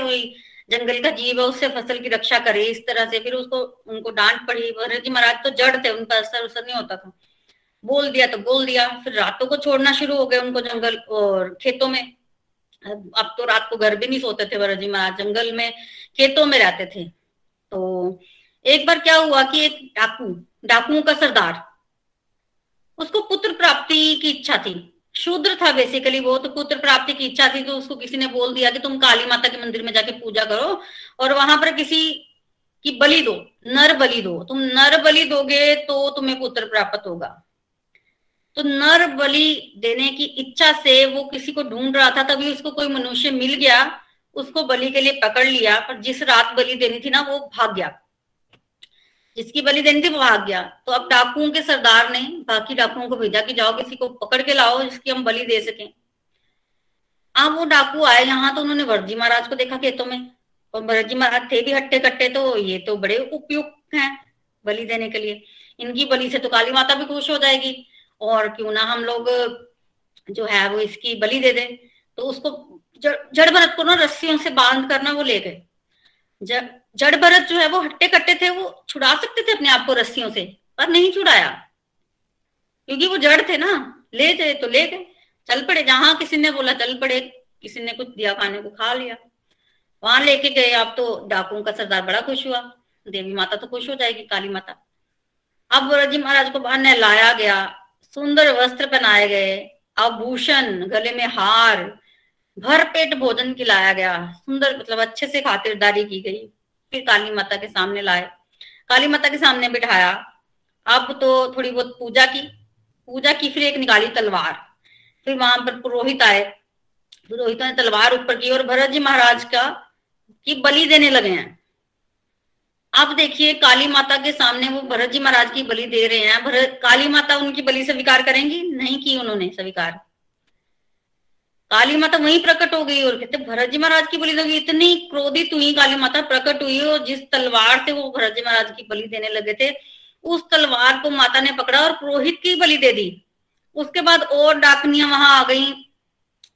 जंगल का जीव है, उससे फ़सल की रक्षा करे, इस तरह से। फिर उसको, उनको डांट पड़ी। जी महाराज तो जड़ थे, उन पर असर असर नहीं होता था। बोल दिया तो बोल दिया। फिर रातों को छोड़ना शुरू हो गए उनको जंगल और खेतों में। अब तो रात को घर भी नहीं सोते थे भरत जी महाराज, जंगल में खेतों में रहते थे। तो एक बार क्या हुआ कि एक डाकू, डाकुओं का सरदार, उसको पुत्र प्राप्ति की इच्छा थी। शूद्र था बेसिकली वो तो पुत्र प्राप्ति की इच्छा थी तो उसको किसी ने बोल दिया कि तुम काली माता के मंदिर में जाके पूजा करो और वहाँ पर किसी की बलि दो, नर बलि दो। तुम नर बलि दोगे तो तुम्हें पुत्र प्राप्त होगा। तो नर बलि देने की इच्छा से वो किसी को ढूंढ रहा था, तभी उसको कोई मनुष्य मिल गया, उसको बलि के लिए पकड़ लिया, पर जिस रात बलि देनी थी ना, वो भाग गया। जिसकी बलि देनी थी वो भाग गया। तो अब डाकुओं के सरदार ने बाकी डाकुओं को भेजा कि जाओ, किसी को पकड़ के लाओ, जिसकी हम बलि दे सकें। अब वो डाकू आए यहाँ तो उन्होंने वर्जी महाराज को देखा खेतों में। और वर्जी महाराज थे भी हट्टे कट्टे तो ये तो बड़े उपयुक्त हैं बलि देने के लिए। इनकी बलि से तो काली माता भी खुश हो जाएगी। और क्यों ना हम लोग जो है वो इसकी बलि दे दें। तो उसको जड़ भरत को ना रस्सियों से बाँध करना वो ले गए। जड़ भरत जो है वो हट्टे कट्टे थे, वो छुड़ा सकते थे अपने आप को रस्सियों से, पर नहीं छुड़ाया। क्योंकि वो जड़ थे ना, ले गए तो ले गए। चल पड़े, जहाँ किसी ने बोला चल पड़े, किसी ने कुछ दिया, खाने को खा लिया। वहाँ लेके गए आप तो डाकुओं का सरदार बड़ा खुश हुआ। देवी माता तो खुश हो जाएगी, काली माता। अब जी महाराज को बाहर लाया गया, सुंदर वस्त्र पहनाए गए, आभूषण, गले में हार, भर पेट भोजन खिलाया गया। सुंदर मतलब अच्छे से खातिरदारी की गई। फिर काली माता के सामने लाए। काली माता के सामने बिठाया। अब तो थोड़ी बहुत पूजा की। पूजा की, फिर एक निकाली तलवार। फिर वहाँ पर पुरोहित आए। पुरोहितों ने तलवार ऊपर की और भरत जी महाराज का की बलि देने लगे हैं। आप देखिए, काली माता के सामने वो भरत जी महाराज की बलि दे रहे हैं। भरत, काली माता उनकी बलि स्वीकार करेंगी? नहीं की उन्होंने स्वीकार। काली माता वहीं प्रकट हो गई और कहते भरत जी महाराज की बलि लगी, इतनी क्रोधित हुई काली माता प्रकट हुई और जिस तलवार से वो भरत जी महाराज की बलि देने लगे थे, उस तलवार को माता ने पकड़ा और पुरोहित की बलि दे दी। उसके बाद और डाकनियाँ वहाँ आ गई,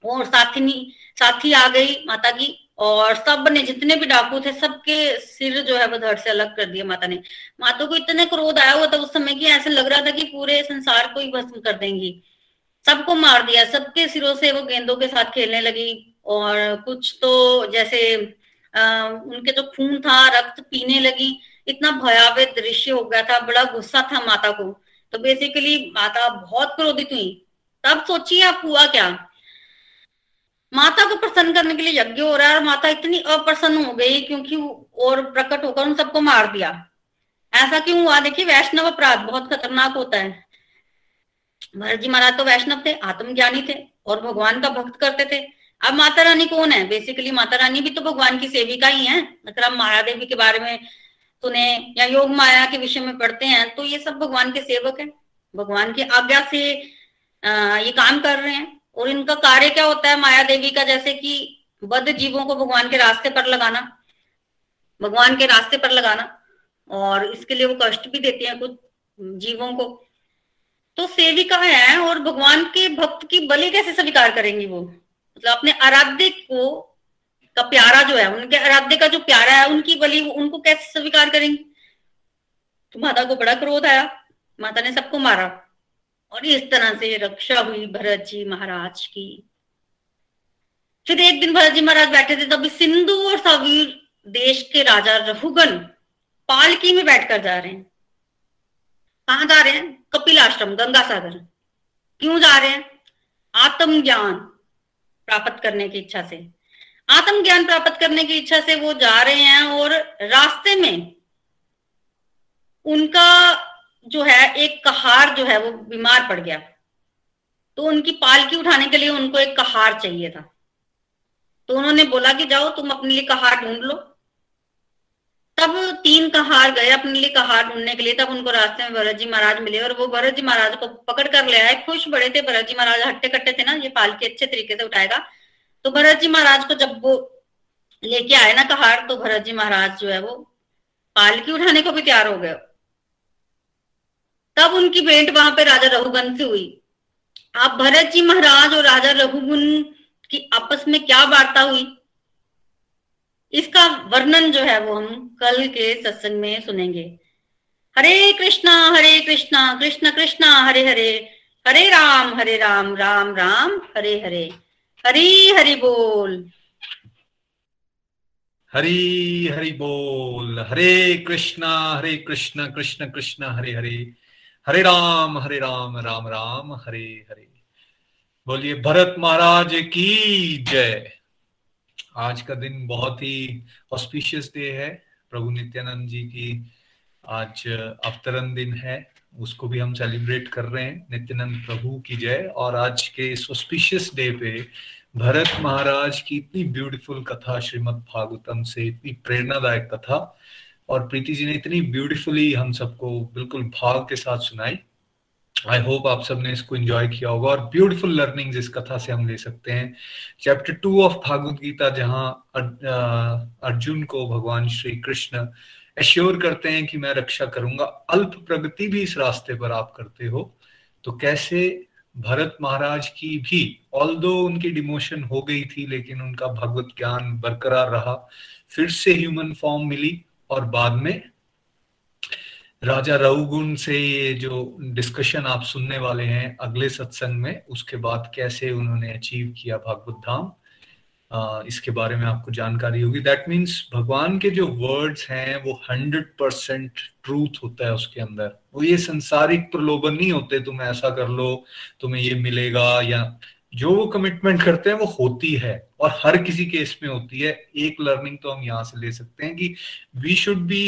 और साथी साथी आ गई माता की, और सबने जितने भी डाकू थे, सबके सिर जो है वो धड़ से अलग कर दिया माता ने। माता को इतने क्रोध आया हुआ था उस समय की ऐसे लग रहा था कि पूरे संसार को ही भस्म कर देंगी। सबको मार दिया सबके सिरों से वो गेंदों के साथ खेलने लगी और कुछ तो जैसे आ, उनके जो खून था रक्त पीने लगी इतना भयावह दृश्य हो गया था बड़ा गुस्सा था माता को। तो बेसिकली माता बहुत क्रोधित हुई। तब सोचिए आप हुआ क्या? माता को प्रसन्न करने के लिए यज्ञ हो रहा है और माता इतनी अप्रसन्न हो गई क्योंकि और प्रकट होकर उन सबको मार दिया। ऐसा क्यों हुआ? देखिए वैष्णव अपराध बहुत खतरनाक होता है। भरत जी महाराज तो वैष्णव थे, आत्मज्ञानी थे और भगवान का भक्त करते थे। अब माता रानी कौन है? बेसिकली माता रानी भी तो भगवान की सेविका ही है। अगर हम देवी के बारे में सुने या योग माया के विषय में पढ़ते हैं तो ये सब भगवान के सेवक है। भगवान की आज्ञा से ये काम कर रहे हैं। और इनका कार्य क्या होता है माया देवी का? जैसे कि बद्ध जीवों को भगवान के रास्ते पर लगाना, भगवान के रास्ते पर लगाना, और इसके लिए वो कष्ट भी देते हैं कुछ जीवों को। तो सेविका है और भगवान के भक्त की बलि कैसे स्वीकार करेंगी वो? मतलब अपने आराध्य को, का प्यारा जो है, उनके आराध्य का जो प्यारा है, उनकी बलि, उनको कैसे स्वीकार करेंगी? तो माता को बड़ा क्रोध आया। माता ने सबको मारा। और इस तरह से रक्षा हुई भरत जी महाराज की। फिर एक दिन भरत जी महाराज बैठे थे, तभी सिंधु और सावीर देश के राजा रहुगन पालकी में बैठकर जा रहे हैं। कहा जा रहे हैं? कपिल आश्रम गंगा सागर क्यों जा रहे हैं? आत्म ज्ञान प्राप्त करने की इच्छा से। आत्म ज्ञान प्राप्त करने की इच्छा से वो जा रहे हैं और रास्ते में उनका जो है, एक कहार जो है, वो बीमार पड़ गया। तो उनकी पालकी उठाने के लिए उनको एक कहार चाहिए था। तो उन्होंने बोला कि जाओ, तुम अपने लिए कहार ढूंढ लो। तब तीन कहार गए अपने लिए कहार ढूँढने के लिए। तब उनको रास्ते में भरत जी महाराज मिले और वो भरत जी महाराज को पकड़ कर ले आए। खुश बड़े थे भरत जी महाराज हट्टे कट्टे थे ना, ये पालकी अच्छे तरीके से उठाएगा। तो भरत जी महाराज को जब वो लेके आए ना कहार तो भरत जी महाराज जो है वो पालकी उठाने को भी तैयार हो गए। तब उनकी भेंट वहाँ पे राजा रघुगन से हुई। आप भरत जी महाराज और राजा रघुगुन की आपस में क्या वार्ता हुई? इसका वर्णन जो है वो हम कल के सत्संग में सुनेंगे। हरे कृष्णा हरे कृष्णा, कृष्ण कृष्णा, हरे हरे हरे राम हरे राम राम राम, हरे हरे, हरी हरि बोल। हरी हरि बोल, हरे कृष्णा, हरे कृष्ण कृष्ण कृष्ण, हरे हरे हरे राम हरे राम राम राम, हरे हरे। बोलिए, भरत महाराज की जय। आज का दिन बहुत ही ऑस्पिशियस डे है। प्रभु नित्यानंद जी की आज अवतरण दिन है, उसको भी हम सेलिब्रेट कर रहे हैं। नित्यानंद प्रभु की जय। और आज के इस ऑस्पिशियस डे पे भरत महाराज की इतनी ब्यूटीफुल कथा, श्रीमद भागवतम से इतनी प्रेरणादायक कथा, और प्रीति जी ने इतनी ब्यूटीफुली हम सबको बिल्कुल भाव के साथ सुनाई। आई होप आप सबने इसको एंजॉय किया होगा और ब्यूटीफुल लर्निंग इस कथा से हम ले सकते हैं। Chapter two of Bhagavad Gita जहाँ अर्जुन को भगवान श्री कृष्ण एश्योर करते हैं कि मैं रक्षा करूँगा। अल्प प्रगति भी इस रास्ते पर आप करते हो। तो कैसे भरत महाराज की भी ऑल दो उनकी डिमोशन हो गई थी, लेकिन उनका भगवत ज्ञान बरकरार रहा, फिर से ह्यूमन फॉर्म मिली और बाद में राजा रघुगुण से ये जो डिस्कशन आप सुनने वाले हैं अगले सत्संग में, उसके बाद कैसे उन्होंने अचीव किया भागवत धाम इसके बारे में आपको जानकारी होगी। दैट मीन्स भगवान के जो वर्ड्स हैं, वो हंड्रेड परसेंट ट्रूथ होता है उसके अंदर। वो ये संसारिक प्रलोभन नहीं होते, तुम ऐसा कर लो, तुम्हें ये मिलेगा, या जो वो कमिटमेंट करते हैं, वो होती है, और हर किसी केस में होती है। एक लर्निंग तो हम यहाँ से ले सकते हैं कि we should be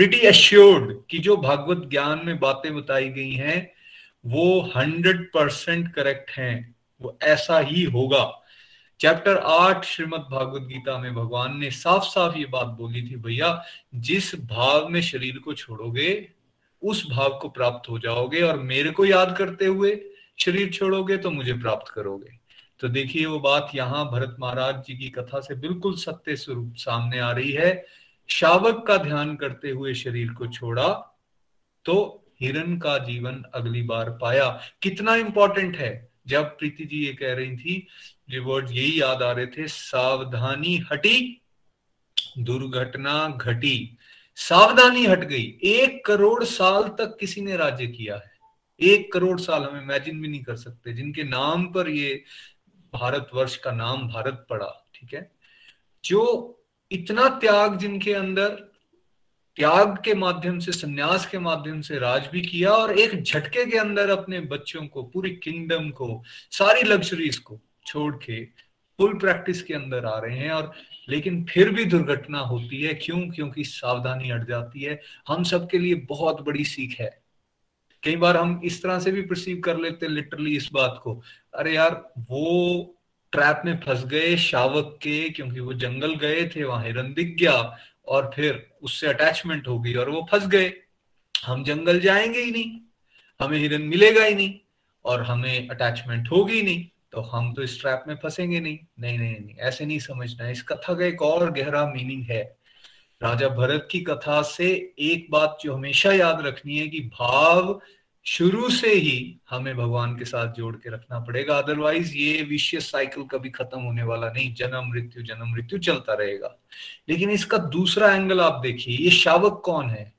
pretty assured कि जो भागवत ज्ञान में बातें बताई गई हैं, वो हंड्रेड परसेंट करेक्ट हैं, वो ऐसा ही होगा। चैप्टर आठ श्रीमद भागवत गीता में भगवान ने साफ़ साफ़ ये बात बोली थी, भैया, जिस भाव में शरीर को छोड़ोगे, उस भाव को प्राप्त हो जाओगे और मेरे को याद करते हुए शरीर छोड़ोगे तो मुझे प्राप्त करोगे। तो देखिए, वो बात यहाँ भरत महाराज जी की कथा से बिल्कुल सत्य स्वरूप सामने आ रही है। शावक का ध्यान करते हुए शरीर को छोड़ा तो हिरण का जीवन अगली बार पाया। कितना इंपॉर्टेंट है। जब प्रीति जी ये कह रही थी ये वर्ड यही याद आ रहे थे, सावधानी हटी, दुर्घटना घटी। सावधानी हट गई। एक करोड़ साल तक किसी ने राज्य किया है। एक करोड़ साल हम इमेजिन भी नहीं कर सकते, जिनके नाम पर ये भारतवर्ष का नाम भारत पड़ा, ठीक है? जो इतना त्याग जिनके अंदर, त्याग के माध्यम से, सन्यास के माध्यम से राज भी किया और एक झटके के अंदर अपने बच्चों को, पूरी किंगडम को, सारी लग्जरीज को छोड़ के फुल प्रैक्टिस के अंदर आ रहे हैं और लेकिन फिर भी दुर्घटना होती है। क्यों? क्योंकि सावधानी अट जाती है। हम सबके लिए बहुत बड़ी सीख है। कई बार हम इस तरह से भी प्रसीव कर लेते लिटरली इस बात को। अरे यार, वो ट्रैप में फंस गए शावक के, क्योंकि वो जंगल गए थे, वहाँ हिरन दिख गया और फिर उससे अटैचमेंट हो गई और वो फंस गए। हम जंगल जाएँगे ही नहीं, हमें हिरन मिलेगा ही नहीं और हमें अटैचमेंट होगी नहीं तो हम तो इस ट्रैप में फंसेंगे नहीं। नहीं नहीं नहीं, ऐसे नहीं समझना। इस कथा का एक और गहरा मीनिंग है। राजा भरत की कथा से एक बात जो हमेशा याद रखनी है कि भाव शुरू से ही हमें भगवान के साथ जोड़ के रखना पड़ेगा। अदरवाइज़ ये विश्व साइकिल कभी खत्म होने वाला नहीं। जन्म, मृत्यु जन्म, मृत्यु चलता रहेगा। लेकिन इसका दूसरा एंगल आप देखिए, ये शावक कौन है?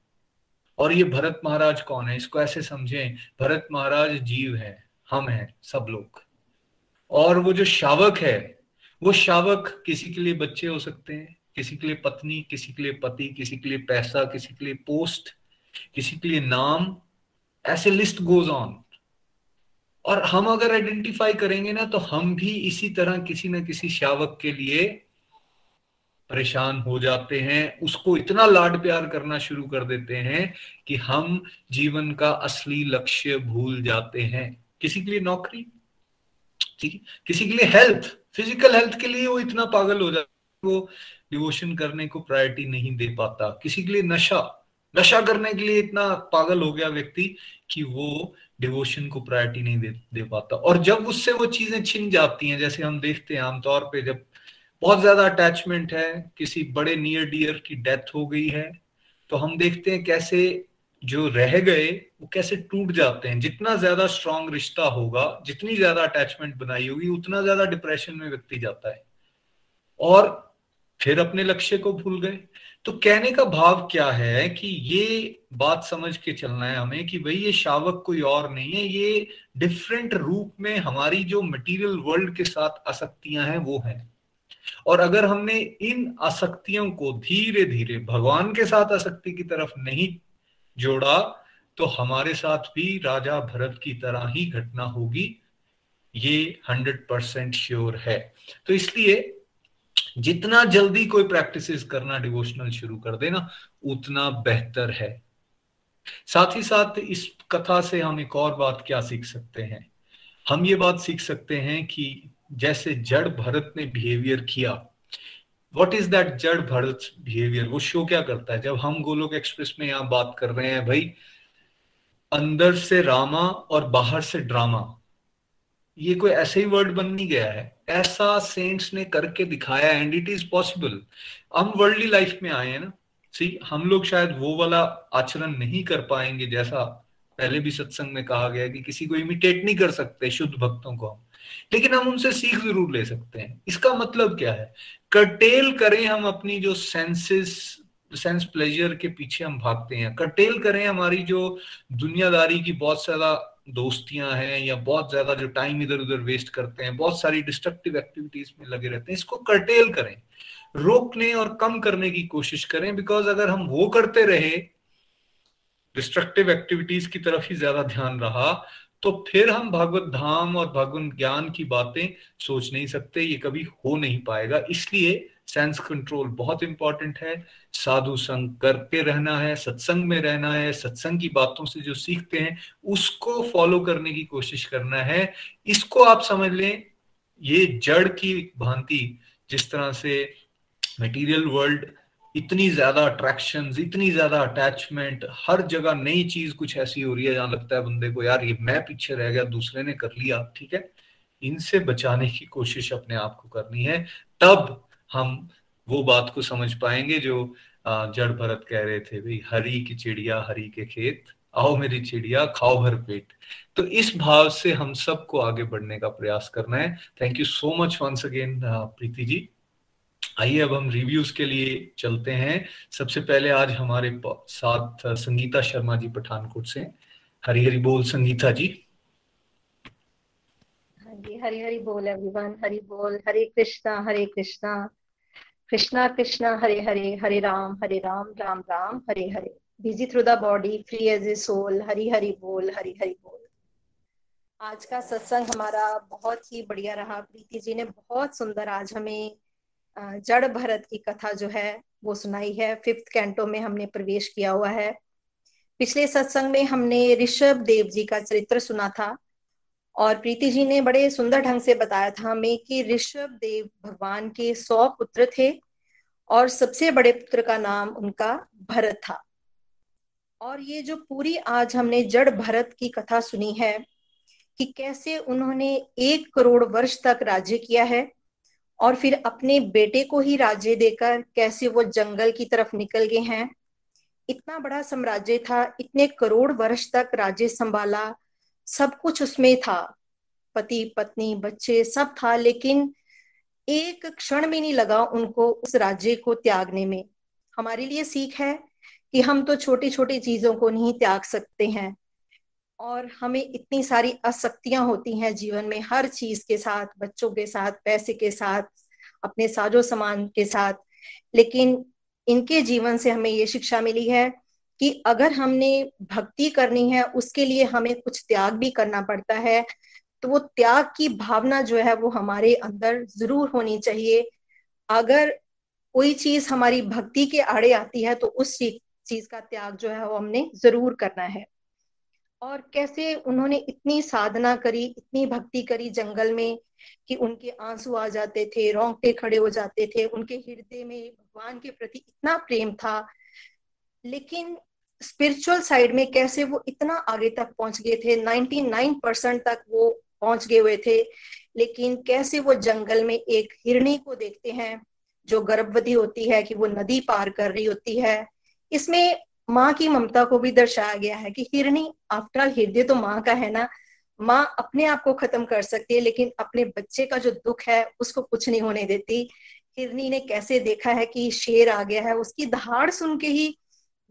और ये भरत महाराज कौन है? इसको ऐसे समझें, भरत महाराज जीव है, हम हैं, सब लोग। और वो जो शावक है, वो शावक किसी के लिए बच्चे हो सकते हैं, किसी के लिए पत्नी, किसी के लिए पति, किसी के लिए पैसा, किसी के लिए पोस्ट किसी के लिए नाम ऐसे लिस्ट गोज ऑन और हम अगर आइडेंटिफाई करेंगे ना तो हम भी इसी तरह किसी न किसी शावक के लिए परेशान हो जाते हैं। उसको इतना लाड प्यार करना शुरू कर देते हैं कि हम जीवन का असली लक्ष्य भूल जाते हैं। किसी के लिए नौकरी, ठीक है? किसी के लिए हेल्थ फ़िज़िकल हेल्थ के लिए वो इतना पागल हो जाता है वो डिवोशन करने को प्रायोरिटी नहीं दे पाता। किसी के लिए नशा नशा करने के लिए इतना पागल हो गया व्यक्ति कि वो डिवोशन को प्रायोरिटी नहीं दे दे पाता। और जब उससे वो चीज़ें छिन जाती हैं, जैसे हम देखते हैं आमतौर पे जब बहुत ज़्यादा अटैचमेंट है, किसी बड़े नियर डियर की डेथ हो गई है तो हम देखते हैं कैसे जो रह गए, वो कैसे टूट जाते हैं। जितना ज़्यादा स्ट्रांग रिश्ता होगा, जितनी ज़्यादा अटैचमेंट बनाई होगी, उतना ज़्यादा डिप्रेशन में व्यक्ति जाता है। और फिर अपने लक्ष्य को भूल गए। तो कहने का भाव क्या है कि ये बात समझ के चलना है हमें कि भाई ये शावक कोई और नहीं है, ये डिफरेंट रूप में हमारी जो मटेरियल वर्ल्ड के साथ आसक्तियाँ हैं, वो हैं। और अगर हमने इन आसक्तियों को धीरे धीरे भगवान के साथ आसक्ति की तरफ़ नहीं जोड़ा तो हमारे साथ भी राजा भरत की तरह ही घटना होगी। ये हंड्रेड परसेंट श्योर है। तो इसलिए जितना जल्दी कोई प्रैक्टिस करना डिवोशनल शुरू कर देना, उतना बेहतर है। साथ ही साथ इस कथा से हम एक और बात क्या सीख सकते हैं? हम ये बात सीख सकते हैं कि जैसे जड़ भरत ने बिहेवियर किया वट इज़ दैट जड़ भरत बिहेवियर वो शो क्या करता है? जब हम गोलोक एक्सप्रेस में यहाँ बात कर रहे हैं भाई, अंदर से रामा और बाहर से ड्रामा ये कोई ऐसे ही वर्ड बन नहीं गया है। ऐसा सेंट्स ने करके दिखाया एंड इट इज़ पॉसिबल हम वर्ल्डली लाइफ में आए हैं ना सी हम लोग शायद वो वाला आचरण नहीं कर पाएँगे जैसा पहले भी सत्संग में कहा गया कि किसी को इमिटेट नहीं कर सकते शुद्ध भक्तों को हम। लेकिन हम उनसे सीख ज़रूर ले सकते हैं। इसका मतलब क्या है? कटेल करें हम अपनी जो सेंसेस सेंस प्लेजर के पीछे हम भागते हैं। कटेल करें हमारी जो दुनियादारी की बहुत ज़्यादा दोस्तियाँ हैं या बहुत ज़्यादा जो टाइम इधर उधर वेस्ट करते हैं, बहुत सारी डिस्ट्रक्टिव एक्टिविटीज़ में लगे रहते हैं, इसको कर्टेल करें। रोकने और कम करने की कोशिश करें बिकॉज़ अगर हम वो करते रहे डिस्ट्रक्टिव एक्टिविटीज़ की तरफ़ ही ज़्यादा ध्यान रहा तो फिर हम भगवत धाम और भगवत ज्ञान की बातें सोच नहीं सकते, ये कभी हो नहीं पाएगा। इसलिए सेंस कंट्रोल बहुत इंपॉर्टेंट है। साधु संग करके रहना है, सत्संग में रहना है, सत्संग की बातों से जो सीखते हैं, उसको फॉलो करने की कोशिश करना है। इसको आप समझ लें, ये जड़ की भांति, जिस तरह से मटेरियल वर्ल्ड इतनी ज़्यादा अट्रैक्शन इतनी ज़्यादा अटैचमेंट हर जगह नई चीज़ कुछ ऐसी हो रही है, जहाँ लगता है बंदे को, यार ये मैं पीछे रह गया, दूसरे ने कर लिया, ठीक है? इनसे बचाने की कोशिश अपने आप को करनी है। तब हम वो बात को समझ पाएँगे जो जड़ भरत कह रहे थे, भाई, हरी की चिड़िया, हरी के खेत, आओ मेरी चिड़िया, खाओ भर पेट। तो इस भाव से हम सबको आगे बढ़ने का प्रयास करना है। Thank you so much once again Preeti ji. आइए अब हम रिव्यूज़ के लिए चलते हैं। सबसे पहले आज हमारे साथ संगीता शर्मा जी पठानकोट से हरी हरी बोल संगीता जी। हाँ हरी हरी बोल एवरीवन हरी बोल, Hare Krishna Hare Krishna. Krishna Krishna Hare Hare Hare Ram Hare Ram Ram Ram Hare Hare busy through the body free as a soul Hari Hari बोल हरी हरी बोल आज का सत्संग हमारा बहुत ही बढ़िया रहा। प्रीति जी ने बहुत सुंदर आज हमें जड़ भरत की कथा जो है, वो सुनाई है। फिफ्थ कैंटो में हमने प्रवेश किया हुआ है। पिछले सत्संग में हमने ऋषभ देव जी का चरित्र सुना था। और प्रीति जी ने बड़े सुंदर ढंग से बताया था हमें कि ऋषभ देव भगवान के सौ पुत्र थे और सबसे बड़े पुत्र का नाम उनका भरत था। और ये जो पूरी आज हमने जड़ भरत की कथा सुनी है कि कैसे उन्होंने एक करोड़ वर्ष तक राज्य किया है और फिर अपने बेटे को ही राज्य देकर कैसे वो जंगल की तरफ़ निकल गए हैं। इतना बड़ा साम्राज्य था, इतने करोड़ वर्ष तक राज्य संभाला सब कुछ उसमें था। पति, पत्नी, बच्चे सब था, लेकिन एक क्षण भी नहीं लगा उनको उस राज्य को त्यागने में। हमारे लिए सीख है कि हम तो छोटी छोटी चीज़ों को नहीं त्याग सकते हैं और हमें इतनी सारी आसक्तियाँ होती हैं जीवन में हर चीज़ के साथ, बच्चों के साथ, पैसे के साथ, अपने साजो सामान के साथ। लेकिन इनके जीवन से हमें ये शिक्षा मिली है कि अगर हमने भक्ति करनी है, उसके लिए हमें कुछ त्याग भी करना पड़ता है तो वो त्याग की भावना जो है, वो हमारे अंदर ज़रूर होनी चाहिए। अगर कोई चीज़ हमारी भक्ति के आड़े आती है तो उस चीज़ का त्याग जो है, वो हमने ज़रूर करना है। और कैसे उन्होंने इतनी साधना करी, इतनी भक्ति करी जंगल में कि उनके आँसू आ जाते थे, रोंगटे खड़े हो जाते थे, उनके हृदय में भगवान के प्रति इतना प्रेम था। लेकिन स्पिरिचुअल साइड में कैसे वो इतना आगे तक पहुँच गए थे? 99 परसेंट तक वो पहुँच गए हुए थे। लेकिन कैसे वो जंगल में एक हिरणी को देखते हैं, जो गर्भवती होती है कि वो नदी पार कर रही होती है। इसमें माँ की ममता को भी दर्शाया गया है कि हिरणी आफ्टर हृदय तो माँ का है ना? माँ अपने आप को खत्म कर सकती है, लेकिन अपने बच्चे का जो दुख है, उसको कुछ नहीं होने देती। हिरनी ने कैसे देखा है कि शेर आ गया है, उसकी दहाड़ सुन के ही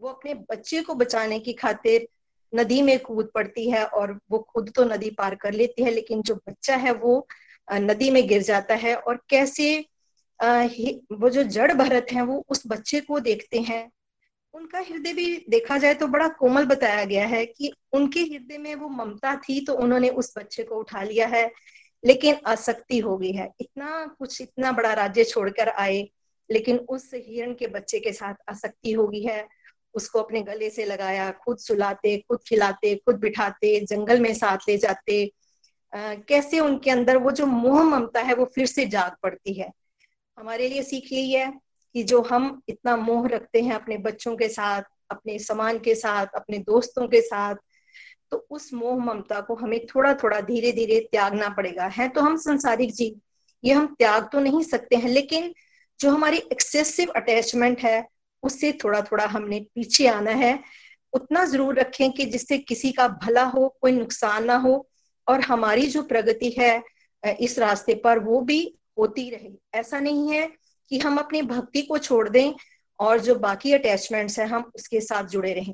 वो अपने बच्चे को बचाने की खातिर नदी में कूद पड़ती है और वो खुद तो नदी पार कर लेती है, लेकिन जो बच्चा है वो नदी में गिर जाता है और कैसे वो जो जड़ भरत है वो उस बच्चे को देखते हैं। उनका हृदय भी देखा जाए तो बड़ा कोमल बताया गया है कि उनके हृदय में वो ममता थी तो उन्होंने उस बच्चे को उठा लिया है, लेकिन आसक्ति हो गई है। इतना कुछ, इतना बड़ा राज्य छोड़कर आए, लेकिन उस हिरण के बच्चे के साथ आसक्ति हो गई है। उसको अपने गले से लगाया खुद सुलाते खुद खिलाते खुद बिठाते जंगल में साथ ले जाते। आ, कैसे उनके अंदर वो जो मोह ममता है वो फिर से जाग पड़ती है। हमारे लिए सीख यही है कि जो हम इतना मोह रखते हैं अपने बच्चों के साथ अपने समान के साथ अपने दोस्तों के साथ तो उस मोह ममता को हमें थोड़ा थोड़ा धीरे धीरे त्यागना पड़ेगा। है तो हम संसारिक जीव ये हम त्याग तो नहीं सकते हैं लेकिन जो हमारी एक्सेसिव अटैचमेंट है उससे थोड़ा थोड़ा हमने पीछे आना है। उतना ज़रूर रखें कि जिससे किसी का भला हो, कोई नुकसान ना हो और हमारी जो प्रगति है इस रास्ते पर वो भी होती रहे। ऐसा नहीं है कि हम अपनी भक्ति को छोड़ दें और जो बाकी अटैचमेंट्स हैं, हम उसके साथ जुड़े रहें।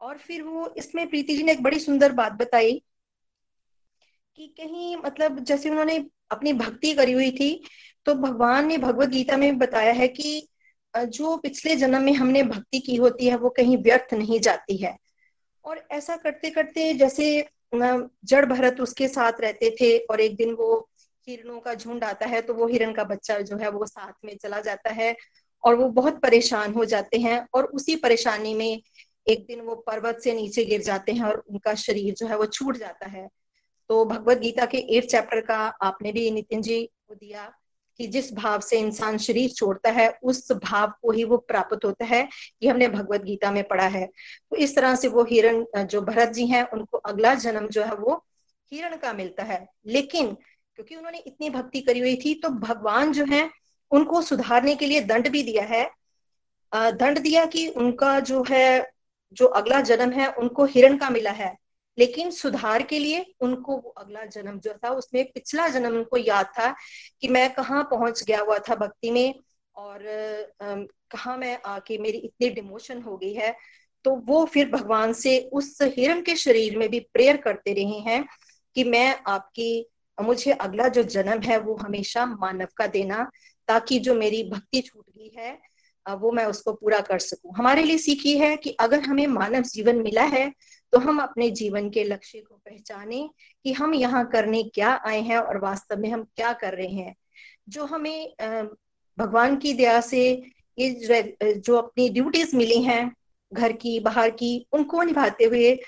और फिर वो इसमें प्रीति जी ने एक बड़ी सुंदर बात बताई कि कहीं मतलब जैसे उन्होंने अपनी भक्ति करी हुई थी तो भगवान ने भगवत गीता में बताया है कि जो पिछले जन्म में हमने भक्ति की होती है, वो कहीं व्यर्थ नहीं जाती है। और ऐसा करते करते जैसे जड़ भरत उसके साथ रहते थे और एक दिन वो हिरणों का झुंड आता है तो वो हिरण का बच्चा जो है, वो साथ में चला जाता है और वो बहुत परेशान हो जाते हैं और उसी परेशानी में एक दिन वो पर्वत से नीचे गिर जाते हैं और उनका शरीर जो है, वो छूट जाता है। तो भगवत गीता के एट चैप्टर का आपने भी नितिन जी को दिया। कि जिस भाव से इंसान शरीर छोड़ता है, उस भाव को ही वो प्राप्त होता है ये हमने भगवत गीता में पढ़ा है। तो इस तरह से वो हिरण जो भरत जी हैं, उनको अगला जन्म जो है वो हिरण का मिलता है। लेकिन क्योंकि उन्होंने इतनी भक्ति करी हुई थी तो भगवान जो है, उनको सुधारने के लिए दंड भी दिया है। दंड दिया कि उनका जो है, जो अगला जन्म है, उनको हिरण का मिला है। लेकिन सुधार के लिए उनको वो अगला जन्म जो था, उसमें पिछला जन्म उनको याद था कि मैं कहाँ पहुँच गया हुआ था भक्ति में और कहा मैं आके मेरी इतनी डिमोशन हो गई है। तो वो फिर भगवान से उस हिरण के शरीर में भी प्रेयर करते रहे हैं कि मैं आपकी, मुझे अगला जो जन्म है वो हमेशा मानव का देना ताकि जो मेरी भक्ति छूट गई है, वो मैं उसको पूरा कर सकूँ। हमारे लिए सीखी है कि अगर हमें मानव जीवन मिला है तो हम अपने जीवन के लक्ष्य को पहचाने कि हम यहाँ करने क्या आए हैं और वास्तव में हम क्या कर रहे हैं। जो हमें भगवान की दया से ये जो अपनी ड्यूटीज़ मिली हैं घर की बाहर की उनको निभाते हुए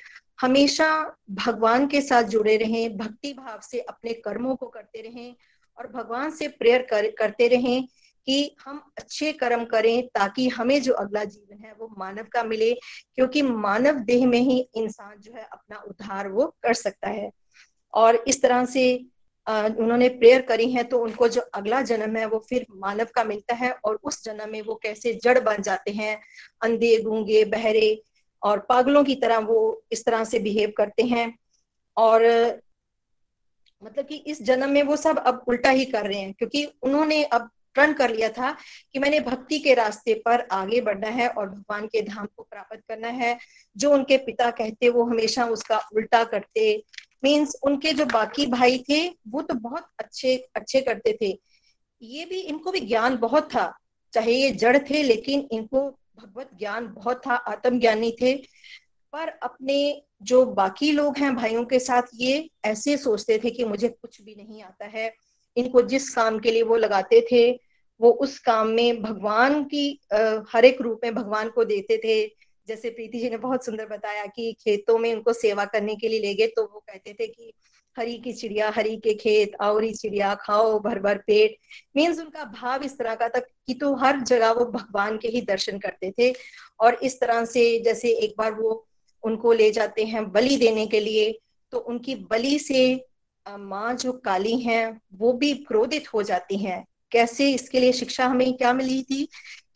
हमेशा भगवान के साथ जुड़े रहें भक्ति भाव से अपने कर्मों को करते रहें और भगवान से प्रेयर कर, करते रहें कि हम अच्छे कर्म करें ताकि हमें जो अगला जीवन है वो मानव का मिले, क्योंकि मानव देह में ही इंसान जो है अपना उद्धार वो कर सकता है। और इस तरह से उन्होंने प्रेयर करी है तो उनको जो अगला जन्म है वो फिर मानव का मिलता है और उस जन्म में वो कैसे जड़ बन जाते हैं, अंधे, गूँगे, बहरे और पागलों की तरह वो इस तरह से बिहेव करते हैं। और मतलब कि इस जन्म में वो सब अब उल्टा ही कर रहे हैं, क्योंकि उन्होंने अब प्रण कर लिया था कि मैंने भक्ति के रास्ते पर आगे बढ़ना है और भगवान के धाम को प्राप्त करना है। जो उनके पिता कहते, वो हमेशा उसका उल्टा करते। मीन्स उनके जो बाकी भाई थे, वो तो बहुत अच्छे अच्छे करते थे। ये भी इनको भी ज्ञान बहुत था। चाहे ये जड़ थे, लेकिन इनको भगवत ज्ञान बहुत था, आत्मज्ञानी थे। पर अपने जो बाकी लोग हैं भाइयों के साथ, ये ऐसे सोचते थे कि मुझे कुछ भी नहीं आता है। इनको जिस काम के लिए वो लगाते थे वो उस काम में भगवान की हर एक रूप में भगवान को देते थे। जैसे प्रीति जी ने बहुत सुंदर बताया कि खेतों में उनको सेवा करने के लिए ले गए तो वो कहते थे कि हरी की चिड़िया, हरी के खेत आवरी चिड़िया, खाओ भर भर पेट। मीन्स उनका भाव इस तरह का था कि तो हर जगह वो भगवान के ही दर्शन करते थे। और इस तरह से जैसे एक बार वो उनको ले जाते हैं बलि देने के लिए तो उनकी बलि से माँ जो काली हैं, वो भी क्रोधित हो जाती हैं। कैसे इसके लिए शिक्षा हमें क्या मिली थी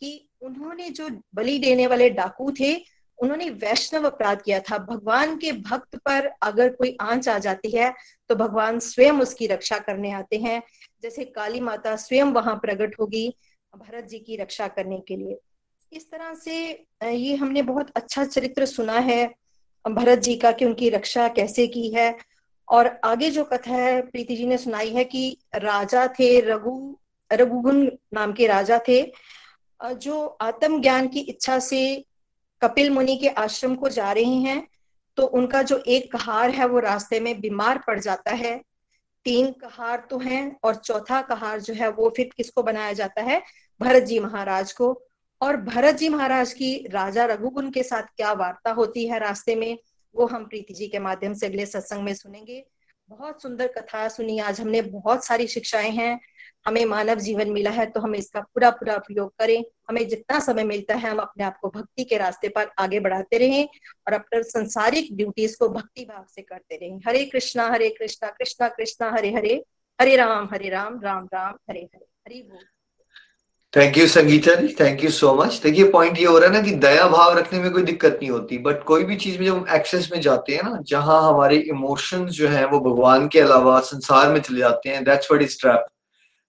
कि उन्होंने जो बलि देने वाले डाकू थे, उन्होंने वैष्णव अपराध किया था। भगवान के भक्त पर अगर कोई आँच आ जाती है तो भगवान स्वयं उसकी रक्षा करने आते हैं। जैसे काली माता स्वयं वहाँ प्रकट होगी भरत जी की रक्षा करने के लिए। इस तरह से ये हमने बहुत अच्छा चरित्र सुना है भरत जी का कि उनकी रक्षा कैसे की है। और आगे जो कथा है, प्रीति जी ने सुनाई है कि राजा थे रघु रघुगुण नाम के राजा थे। जो आत्म ज्ञान की इच्छा से कपिल मुनि के आश्रम को जा रहे हैं तो उनका जो एक कहार है, वो रास्ते में बीमार पड़ जाता है। तीन कहार तो हैं और चौथा कहार जो है, वो फिर किसको बनाया जाता है? भरत जी महाराज को। और भरत जी महाराज की राजा रघुगुन के साथ क्या वार्ता होती है रास्ते में, वो हम प्रीति जी के माध्यम से अगले सत्संग में सुनेंगे। बहुत सुंदर कथा सुनी। आज हमने बहुत सारी शिक्षाएँ हैं। हमें मानव जीवन मिला है तो हम इसका पूरा पूरा उपयोग करें। हमें जितना समय मिलता है, हम अपने आप को भक्ति के रास्ते पर आगे बढ़ाते रहें और अपने संसारिक ड्यूटीज़ को भक्ति भाव से करते रहें। हरे कृष्णा हरे कृष्णा कृष्णा कृष्णा, हरे हरे। हरे राम हरे राम राम राम, हरे हरे। हरि बोल। Thank you Sangeeta ji thank you so much देखिए पॉइंट ये हो रहा है ना कि दया भाव रखने में कोई दिक्कत नहीं होती बट कोई भी चीज़ में जब हम एक्सेस में जाते हैं ना, जहाँ हमारे इमोशंस जो है वो भगवान के अलावा संसार में चले जाते हैं that's what is trap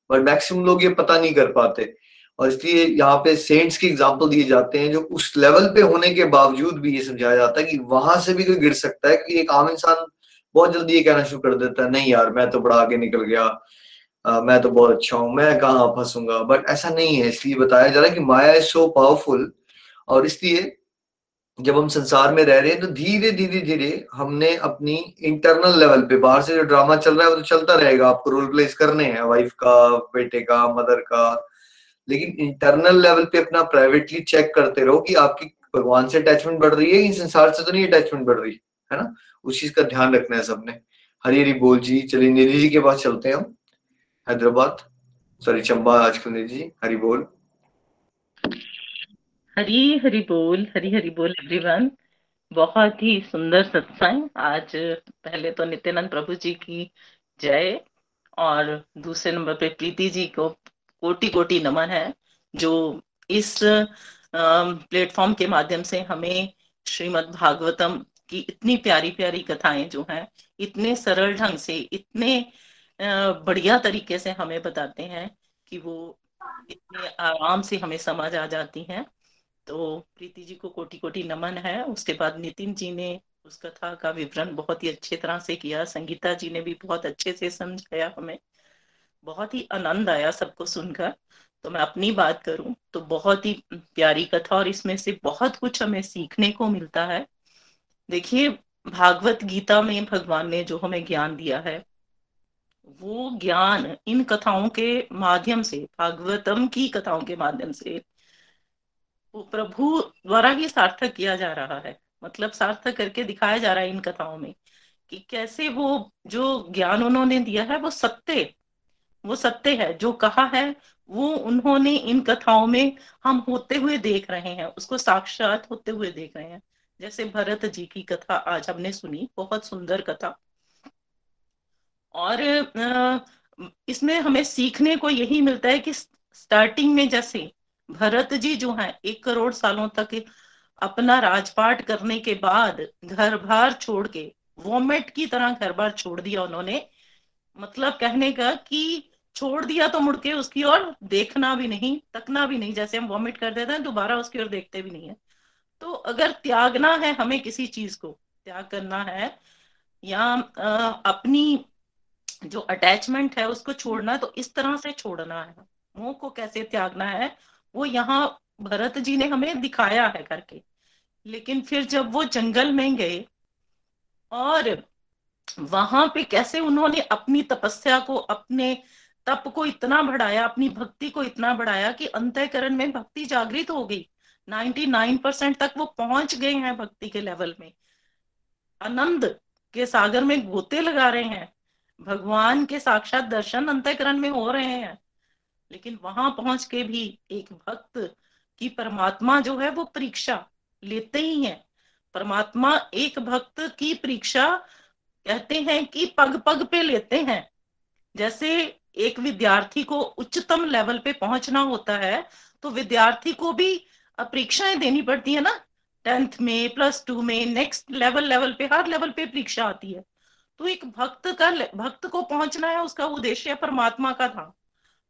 but maximum लोग ये पता नहीं कर पाते। और इसलिए यहाँ पे सेंट्स के एग्ज़ाम्पल दिए जाते हैं, जो उस लेवल पे होने के बावजूद भी ये समझाया जाता है कि वहाँ से भी कोई गिर सकता है कि एक आम इंसान बहुत जल्दी ये कहना शुरू कर देता है, नहीं यार, मैं तो बड़ा आगे निकल गया। मैं तो बहुत अच्छा हूँ, मैं कहाँ फंसूँगा? बट ऐसा नहीं है, इसलिए बताया जा रहा है कि माया इज़ सो पावरफुल और इसलिए जब हम संसार में रह रहे हैं तो धीरे धीरे धीरे हमने अपनी इंटरनल लेवल पे, बाहर से जो ड्रामा चल रहा है, वो तो चलता रहेगा। आपको रोल प्लेस करने हैं वाइफ का, बेटे का मदर का। लेकिन इंटरनल लेवल पे अपना प्राइवेटली चेक करते रहो कि आपकी भगवान से अटैचमेंट बढ़ रही है संसार से तो नहीं अटैचमेंट बढ़ रही, है ना? उस चीज़ का ध्यान रखना है सबने। हरी हरी बोल जी, चलिए निधि जी के पास चलते हैं हम। हैदराबाद। सॉरी चंबा आजकल जी, हरी बोल। हरी हरी बोल, हरी हरी बोल एवरीवन बहुत ही सुंदर सत्संग। आज पहले तो नित्यानंद प्रभु जी की जय, और दूसरे नंबर पे प्रीति जी को कोटि कोटि नमन है, जो इस प्लेटफॉर्म के माध्यम से हमें श्रीमद् भागवतम की इतनी प्यारी प्यारी कथाएँ जो हैं, इतने सरल ढंग से, इतने बढ़िया तरीके से हमें बताते हैं कि वो इतने आराम से हमें समझ आ जाती हैं। तो प्रीति जी को कोटि कोटि नमन है। उसके बाद नितिन जी ने उस कथा का विवरण बहुत ही अच्छे तरह से किया। संगीता जी ने भी बहुत अच्छे से समझाया हमें। बहुत ही आनंद आया सबको सुनकर। तो मैं अपनी बात करूँ तो बहुत ही प्यारी कथा और इसमें से बहुत कुछ हमें सीखने को मिलता है। देखिए, भागवत गीता में भगवान ने जो हमें ज्ञान दिया है वो ज्ञान इन कथाओं के माध्यम से, भागवतम की कथाओं के माध्यम से वो प्रभु द्वारा ही सार्थक किया जा रहा है। मतलब सार्थक करके दिखाया जा रहा है इन कथाओं में कि कैसे वो जो ज्ञान उन्होंने दिया है, वो सत्य वो सत्य है। जो कहा है, वो उन्होंने इन कथाओं में हम होते हुए देख रहे हैं, उसको साक्षात होते हुए देख रहे हैं। जैसे भरत जी की कथा आज हमने सुनी, बहुत सुंदर कथा। और इसमें हमें सीखने को यही मिलता है कि स्टार्टिंग में जैसे भरत जी जो हैं, एक करोड़ सालों तक अपना राजपाट करने के बाद घर बार छोड़ के वोमेट की तरह घर बार छोड़ दिया उन्होंने। मतलब कहने का कि छोड़ दिया तो मुड़के उसकी ओर देखना भी नहीं, तकना भी नहीं, जैसे हम वॉमिट कर देते हैं, दोबारा उसकी ओर देखते भी नहीं है। तो अगर त्यागना है हमें किसी चीज़ को, त्याग करना है, या अपनी जो अटैचमेंट है उसको छोड़ना है तो इस तरह से छोड़ना है। मोह को कैसे त्यागना है, वो यहाँ भरत जी ने हमें दिखाया है करके। लेकिन फिर जब वो जंगल में गए और वहाँ पे कैसे उन्होंने अपनी तपस्या को, अपने तप को इतना बढ़ाया, अपनी भक्ति को इतना बढ़ाया कि अंतकरण में भक्ति जागृत हो गई। 99 परसेंट तक वो पहुँच गए हैं भक्ति के लेवल में। आनंद के सागर में गोते लगा रहे हैं। भगवान के साक्षात दर्शन अंतकरण में हो रहे हैं। लेकिन वहाँ पहुँच के भी एक भक्त की परमात्मा जो है वो परीक्षा लेते ही है। परमात्मा एक भक्त की परीक्षा कहते हैं कि पग पग पे लेते हैं। जैसे एक विद्यार्थी को उच्चतम लेवल पे पहुँचना होता है तो विद्यार्थी को भी परीक्षाएँ देनी पड़ती है ना। टेंथ में, प्लस टू में, नेक्स्ट लेवल लेवल पे, हर लेवल पे परीक्षा आती है। तो एक भक्त का भक्त को पहुँचना है, उसका उद्देश्य परमात्मा का था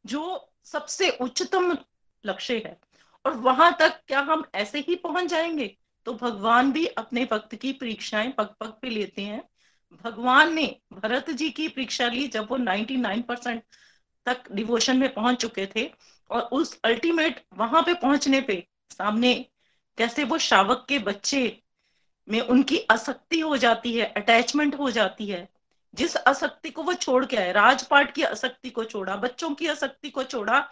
जो सबसे उच्चतम लक्ष्य है। और वहाँ तक क्या हम ऐसे ही पहुँच जाएँगे? तो भगवान भी अपने भक्त की परीक्षाएँ पग पग पे लेते हैं। भगवान ने भरत जी की परीक्षा ली जब वो 99 परसेंट तक डिवोशन में पहुँच चुके थे। और उस अल्टीमेट वहाँ पे पहुँचने पे सामने कैसे वो शावक के बच्चे में उनकी आसक्ति हो जाती है अटैचमेंट हो जाती है। जिस आसक्ति को वो छोड़ के आए, राजपाट की आसक्ति को छोड़ा, बच्चों की आसक्ति को छोड़ा,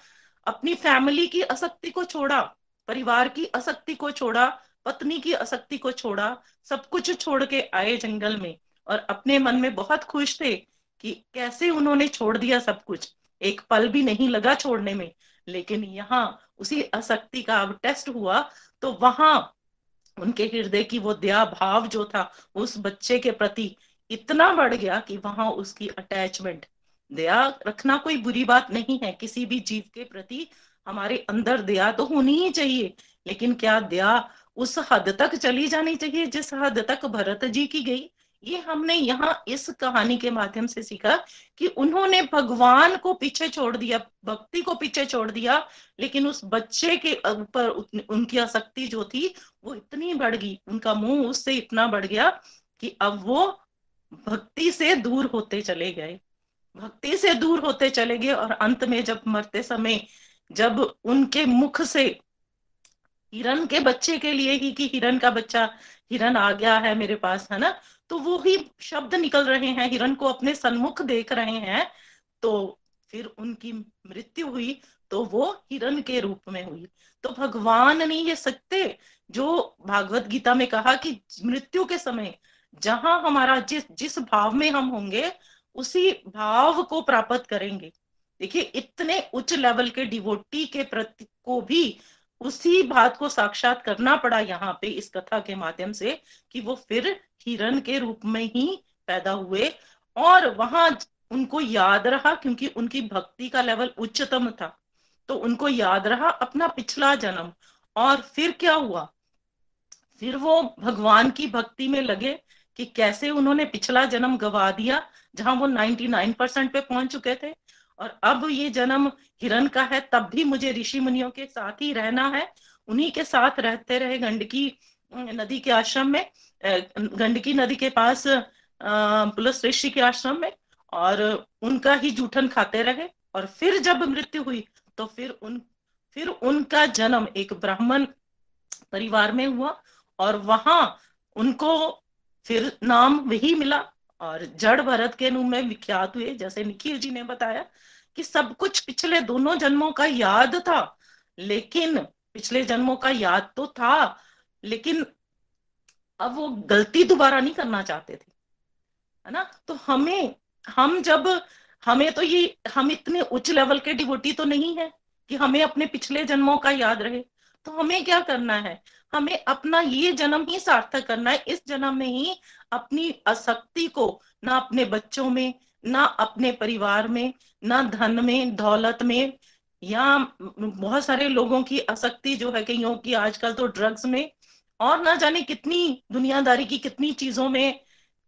अपनी फैमिली की आसक्ति को छोड़ा, परिवार की आसक्ति को छोड़ा, पत्नी की आसक्ति को छोड़ा, सब कुछ छोड़ के आए जंगल में। और अपने मन में बहुत खुश थे कि कैसे उन्होंने छोड़ दिया सब कुछ। एक पल भी नहीं लगा छोड़ने में, लेकिन यहाँ उसी आसक्ति का अब टेस्ट हुआ तो वहाँ उनके हृदय की वो दया भाव जो था, उस बच्चे के प्रति इतना बढ़ गया कि वहाँ उसकी अटैचमेंट दया रखना कोई बुरी बात नहीं है। किसी भी जीव के प्रति हमारे अंदर दया तो होनी ही चाहिए, लेकिन क्या दया उस हद तक चली जानी चाहिए जिस हद तक भरत जी की गई? ये हमने यहाँ इस कहानी के माध्यम से सीखा कि उन्होंने भगवान को पीछे छोड़ दिया, भक्ति को पीछे छोड़ दिया, लेकिन उस बच्चे के ऊपर उनकी आसक्ति जो थी वो इतनी बढ़ गई, उनका मुँह उससे इतना बढ़ गया कि अब वो भक्ति से दूर होते चले गए। भक्ति से दूर होते चले गए और अंत में जब मरते समय जब उनके मुख से हिरन के बच्चे के लिए ही कि हिरन का बच्चा, हिरन आ गया है मेरे पास, है ना? तो वो ही शब्द निकल रहे हैं हिरण को अपने सन्मुख देख रहे हैं तो फिर उनकी मृत्यु हुई तो वो हिरण के रूप में हुई। तो भगवान ने ये सत्य जो भागवत गीता में कहा कि मृत्यु के समय जहाँ हमारा जिस जिस भाव में हम होंगे, उसी भाव को प्राप्त करेंगे। देखिए, इतने उच्च लेवल के डिवोटी के प्रति को भी उसी बात को साक्षात करना पड़ा यहाँ पे इस कथा के माध्यम से कि वो फिर हिरण के रूप में ही पैदा हुए और वहाँ उनको याद रहा क्योंकि उनकी भक्ति का लेवल उच्चतम था। तो उनको याद रहा अपना पिछला जन्म। और फिर क्या हुआ? फिर वो भगवान की भक्ति में लगे कि कैसे उन्होंने पिछला जन्म गवा दिया, जहाँ वो 99 परसेंट पे पहुँच चुके थे। और अब ये जन्म हिरण का है, तब भी मुझे ऋषि मुनियों के साथ ही रहना है। उन्हीं के साथ रहते रहे गंडकी नदी के आश्रम में गंडकी नदी के पास पुलस ऋषि के आश्रम में और उनका ही जूठन खाते रहे और फिर जब मृत्यु हुई तो फिर उन, फिर उनका जन्म एक ब्राह्मण परिवार में हुआ और वहाँ उनको फिर नाम वही मिला और जड़ भरत के रूप में विख्यात हुए। जैसे निखिल जी ने बताया कि सब कुछ पिछले दोनों जन्मों का याद था, लेकिन पिछले जन्मों का याद तो था लेकिन अब वो गलती दोबारा नहीं करना चाहते थे, है ना? तो हमें, हम जब, हमें तो ये, हम इतने उच्च लेवल के डिवोटी तो नहीं है कि हमें अपने पिछले जन्मों का याद रहे। तो हमें क्या करना है? हमें अपना ये जन्म ही सार्थक करना है। इस जन्म में ही अपनी आसक्ति को ना अपने बच्चों में, ना अपने परिवार में, ना धन में, दौलत में, या बहुत सारे लोगों की आसक्ति जो है कईयों की आजकल तो ड्रग्स में और ना जाने कितनी दुनियादारी की कितनी चीज़ों में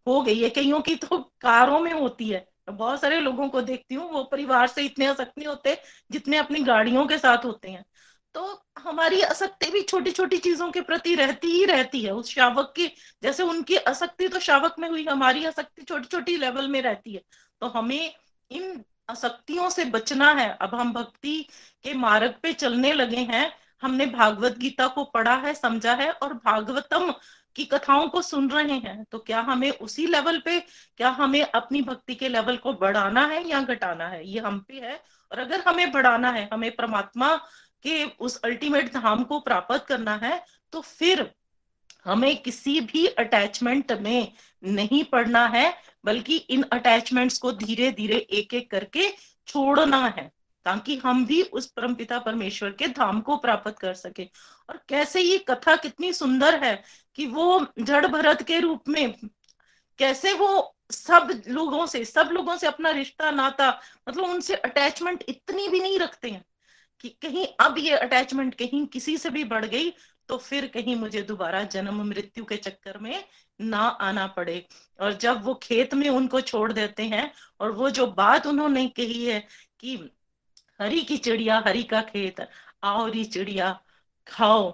हो गई है। कईयों की तो कारों में होती है। बहुत सारे लोगों को देखती हूँ, वो परिवार से इतने आसक्त नहीं होते जितने अपनी गाड़ियों के साथ होते हैं। तो हमारी आसक्ति भी छोटी छोटी चीज़ों के प्रति रहती ही रहती है। उस शावक की, जैसे उनकी आसक्ति तो शावक में हुई, हमारी आसक्ति छोटी छोटी लेवल में रहती है। तो हमें इन आसक्तियों से बचना है। अब हम भक्ति के मार्ग पे चलने लगे हैं। हमने भागवत गीता को पढ़ा है, समझा है और भागवतम की कथाओं को सुन रहे हैं तो क्या हमें उसी लेवल पे, क्या हमें अपनी भक्ति के लेवल को बढ़ाना है या घटाना है? ये हम पे है और अगर हमें बढ़ाना है, हमें परमात्मा के उस अल्टीमेट धाम को प्राप्त करना है तो फिर हमें किसी भी अटैचमेंट में नहीं पड़ना है, बल्कि इन अटैचमेंट्स को धीरे धीरे एक एक करके छोड़ना है। ताकि हम भी उस परमपिता परमेश्वर के धाम को प्राप्त कर सके। और कैसे ये कथा कितनी सुंदर है कि वो जड़ भरत के रूप में कैसे वो सब लोगों से, सब लोगों से अपना रिश्ता, नाता मतलब उनसे अटैचमेंट इतनी भी नहीं रखते हैं कि कहीं अब ये अटैचमेंट कहीं किसी से भी बढ़ गई तो फिर कहीं मुझे दोबारा जन्म मृत्यु के चक्कर में ना आना पड़े। और जब वो खेत में उनको छोड़ देते हैं और वो जो बात उन्होंने कही है कि हरी की चिड़िया हरी का खेत, आओ री चिड़िया, खाओ।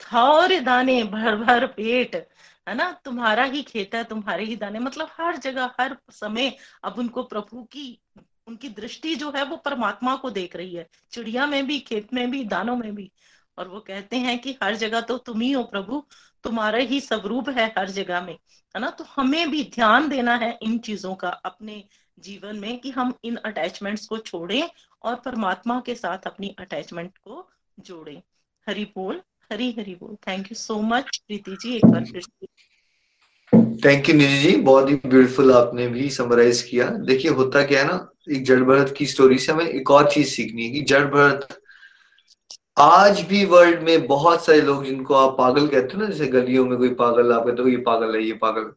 खाओ रे दाने भर भर पेट, है ना? तुम्हारा ही खेत है, तुम्हारे ही दाने। मतलब हर जगह, हर समय अब उनको प्रभु की, उनकी दृष्टि जो है वो परमात्मा को देख रही है। चिड़िया में भी, खेत में भी, दानों में भी। और वो कहते हैं कि हर जगह तो तुम ही हो प्रभु, तुम्हारा ही स्वरूप है हर जगह में, है ना? तो हमें भी ध्यान देना है इन चीज़ों का अपने जीवन में कि हम इन अटैचमेंट्स को छोड़ें और परमात्मा के साथ अपनी अटैचमेंट को जोड़े। हरि बोल, हरी हरी बोल। Thank you so much Preeti ji, एक बार फिर थैंक यू निधि जी। बहुत ही ब्यूटीफुल आपने भी समराइज किया। देखिए, होता क्या है ना, एक जड़ भरत की स्टोरी से हमें एक और चीज़ सीखनी है कि जड़ भरत, आज भी वर्ल्ड में बहुत सारे लोग जिनको आप पागल कहते हो ना, जैसे गलियों में कोई पागल, आप कहते हो, ये पागल है, ये पागल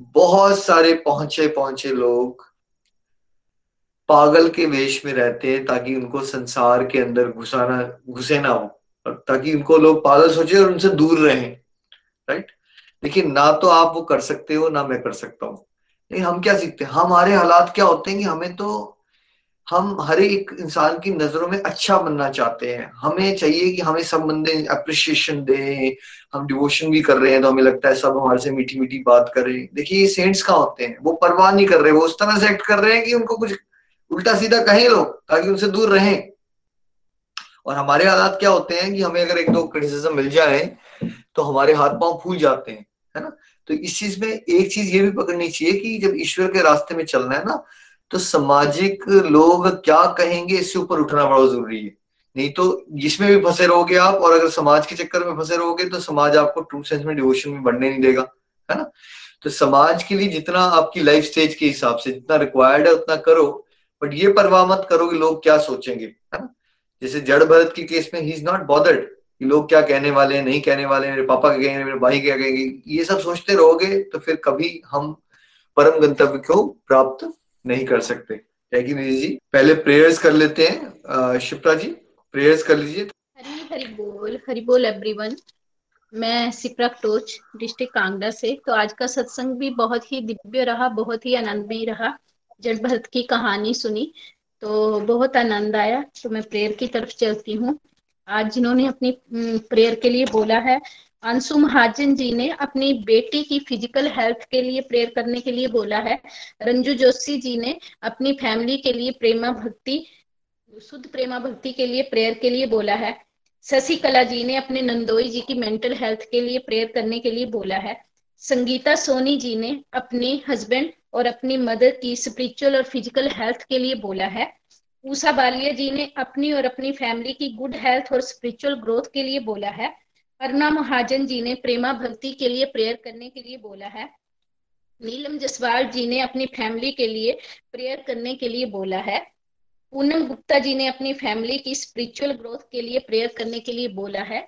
बहुत सारे पहुँचे पहुँचे लोग पागल के वेश में रहते हैं ताकि उनको संसार के अंदर घुसाना, घुसे ना हो। और ताकि उनको लोग पागल सोचे और उनसे दूर रहें। राइट लेकिन ना तो आप वो कर सकते हो, ना मैं कर सकता हूँ। नहीं, हम क्या सीखते हैं? हमारे हालात क्या होते हैं कि हमें तो हम हर एक इंसान की नज़रों में अच्छा बनना चाहते हैं। हमें चाहिए कि हमें सब बंदे अप्रिशिएशन दें, हम डिवोशन भी कर रहे हैं तो हमें लगता है सब हमारे से मीठी मीठी बात करें। देखिए, ये सेंट्स कहाँ होते हैं? वो परवाह नहीं कर रहे, वो उस तरह से एक्ट कर रहे हैं कि उनको कुछ उल्टा सीधा कहें लोग, ताकि उनसे दूर रहें। और हमारे हालात क्या होते हैं कि हमें अगर एक दो क्रिटिसिज्म मिल जाए तो हमारे हाथ पाँव फूल जाते हैं, है ना? तो इस चीज़ में एक चीज़ ये भी पकड़नी चाहिए कि जब ईश्वर के रास्ते में चलना है ना तो सामाजिक लोग क्या कहेंगे इससे ऊपर उठना बड़ा ज़रूरी है। नहीं तो जिसमें भी फंसे रहोगे आप, और अगर समाज के चक्कर में फंसे रहोगे तो समाज आपको ट्रू सेंस में डिवोशन में बढ़ने नहीं देगा, है ना? तो समाज के लिए जितना आपकी लाइफ स्टेज के हिसाब से जितना रिक्वायर्ड है, उतना करो। बट ये परवाह मत करो कि लोग क्या सोचेंगे, है ना? जैसे जड़ भरत के केस में ही इज़ नॉट बॉदर्ड कि लोग क्या कहने वाले हैं, नहीं कहने वाले मेरे पापा क्या कहेंगे, मेरे भाई क्या कहेंगे, ये सब सोचते रहोगे तो फिर कभी हम परम गंतव्य को प्राप्त नहीं कर सकते। जी? पहले प्रेयर्स कर लेते हैं शिप्रा जी प्रेयर्स कर लीजिए। हरी हरी बोल हरी बोल एवरीवन मैं सिप्रा टोच डिस्ट्रिक्ट कांगड़ा से। तो आज का सत्संग भी बहुत ही दिव्य रहा, बहुत ही आनंदमय रहा। जड़ भरत की कहानी सुनी तो बहुत आनंद आया तो मैं प्रेयर की तरफ़ चलती हूँ। आज जिन्होंने अपनी प्रेयर के लिए बोला है, अंशु महाजन जी ने अपनी बेटी की फ़िज़िकल हेल्थ के लिए प्रेयर करने के लिए बोला है। रंजू जोशी जी ने अपनी फैमिली के लिए प्रेमा भक्ति, शुद्ध प्रेमा भक्ति के लिए प्रेयर के लिए बोला है। शशि कला जी ने अपने नंदोई जी की मेंटल हेल्थ के लिए प्रेयर करने के लिए बोला है। संगीता सोनी जी ने अपने हस्बैंड और अपनी मदर की स्पिरिचुअल और फ़िज़िकल हेल्थ के लिए बोला है। ऊषा बालिया जी ने अपनी और अपनी फैमिली की गुड हेल्थ और स्पिरिचुअल ग्रोथ के लिए बोला है। अरुणा महाजन जी ने प्रेमा भक्ति के लिए प्रेयर करने के लिए बोला है। नीलम जसवाल जी ने अपनी फैमिली के लिए प्रेयर करने के लिए बोला है। पूनम गुप्ता जी ने अपनी फैमिली की स्पिरिचुअल ग्रोथ के लिए प्रेयर करने के लिए बोला है।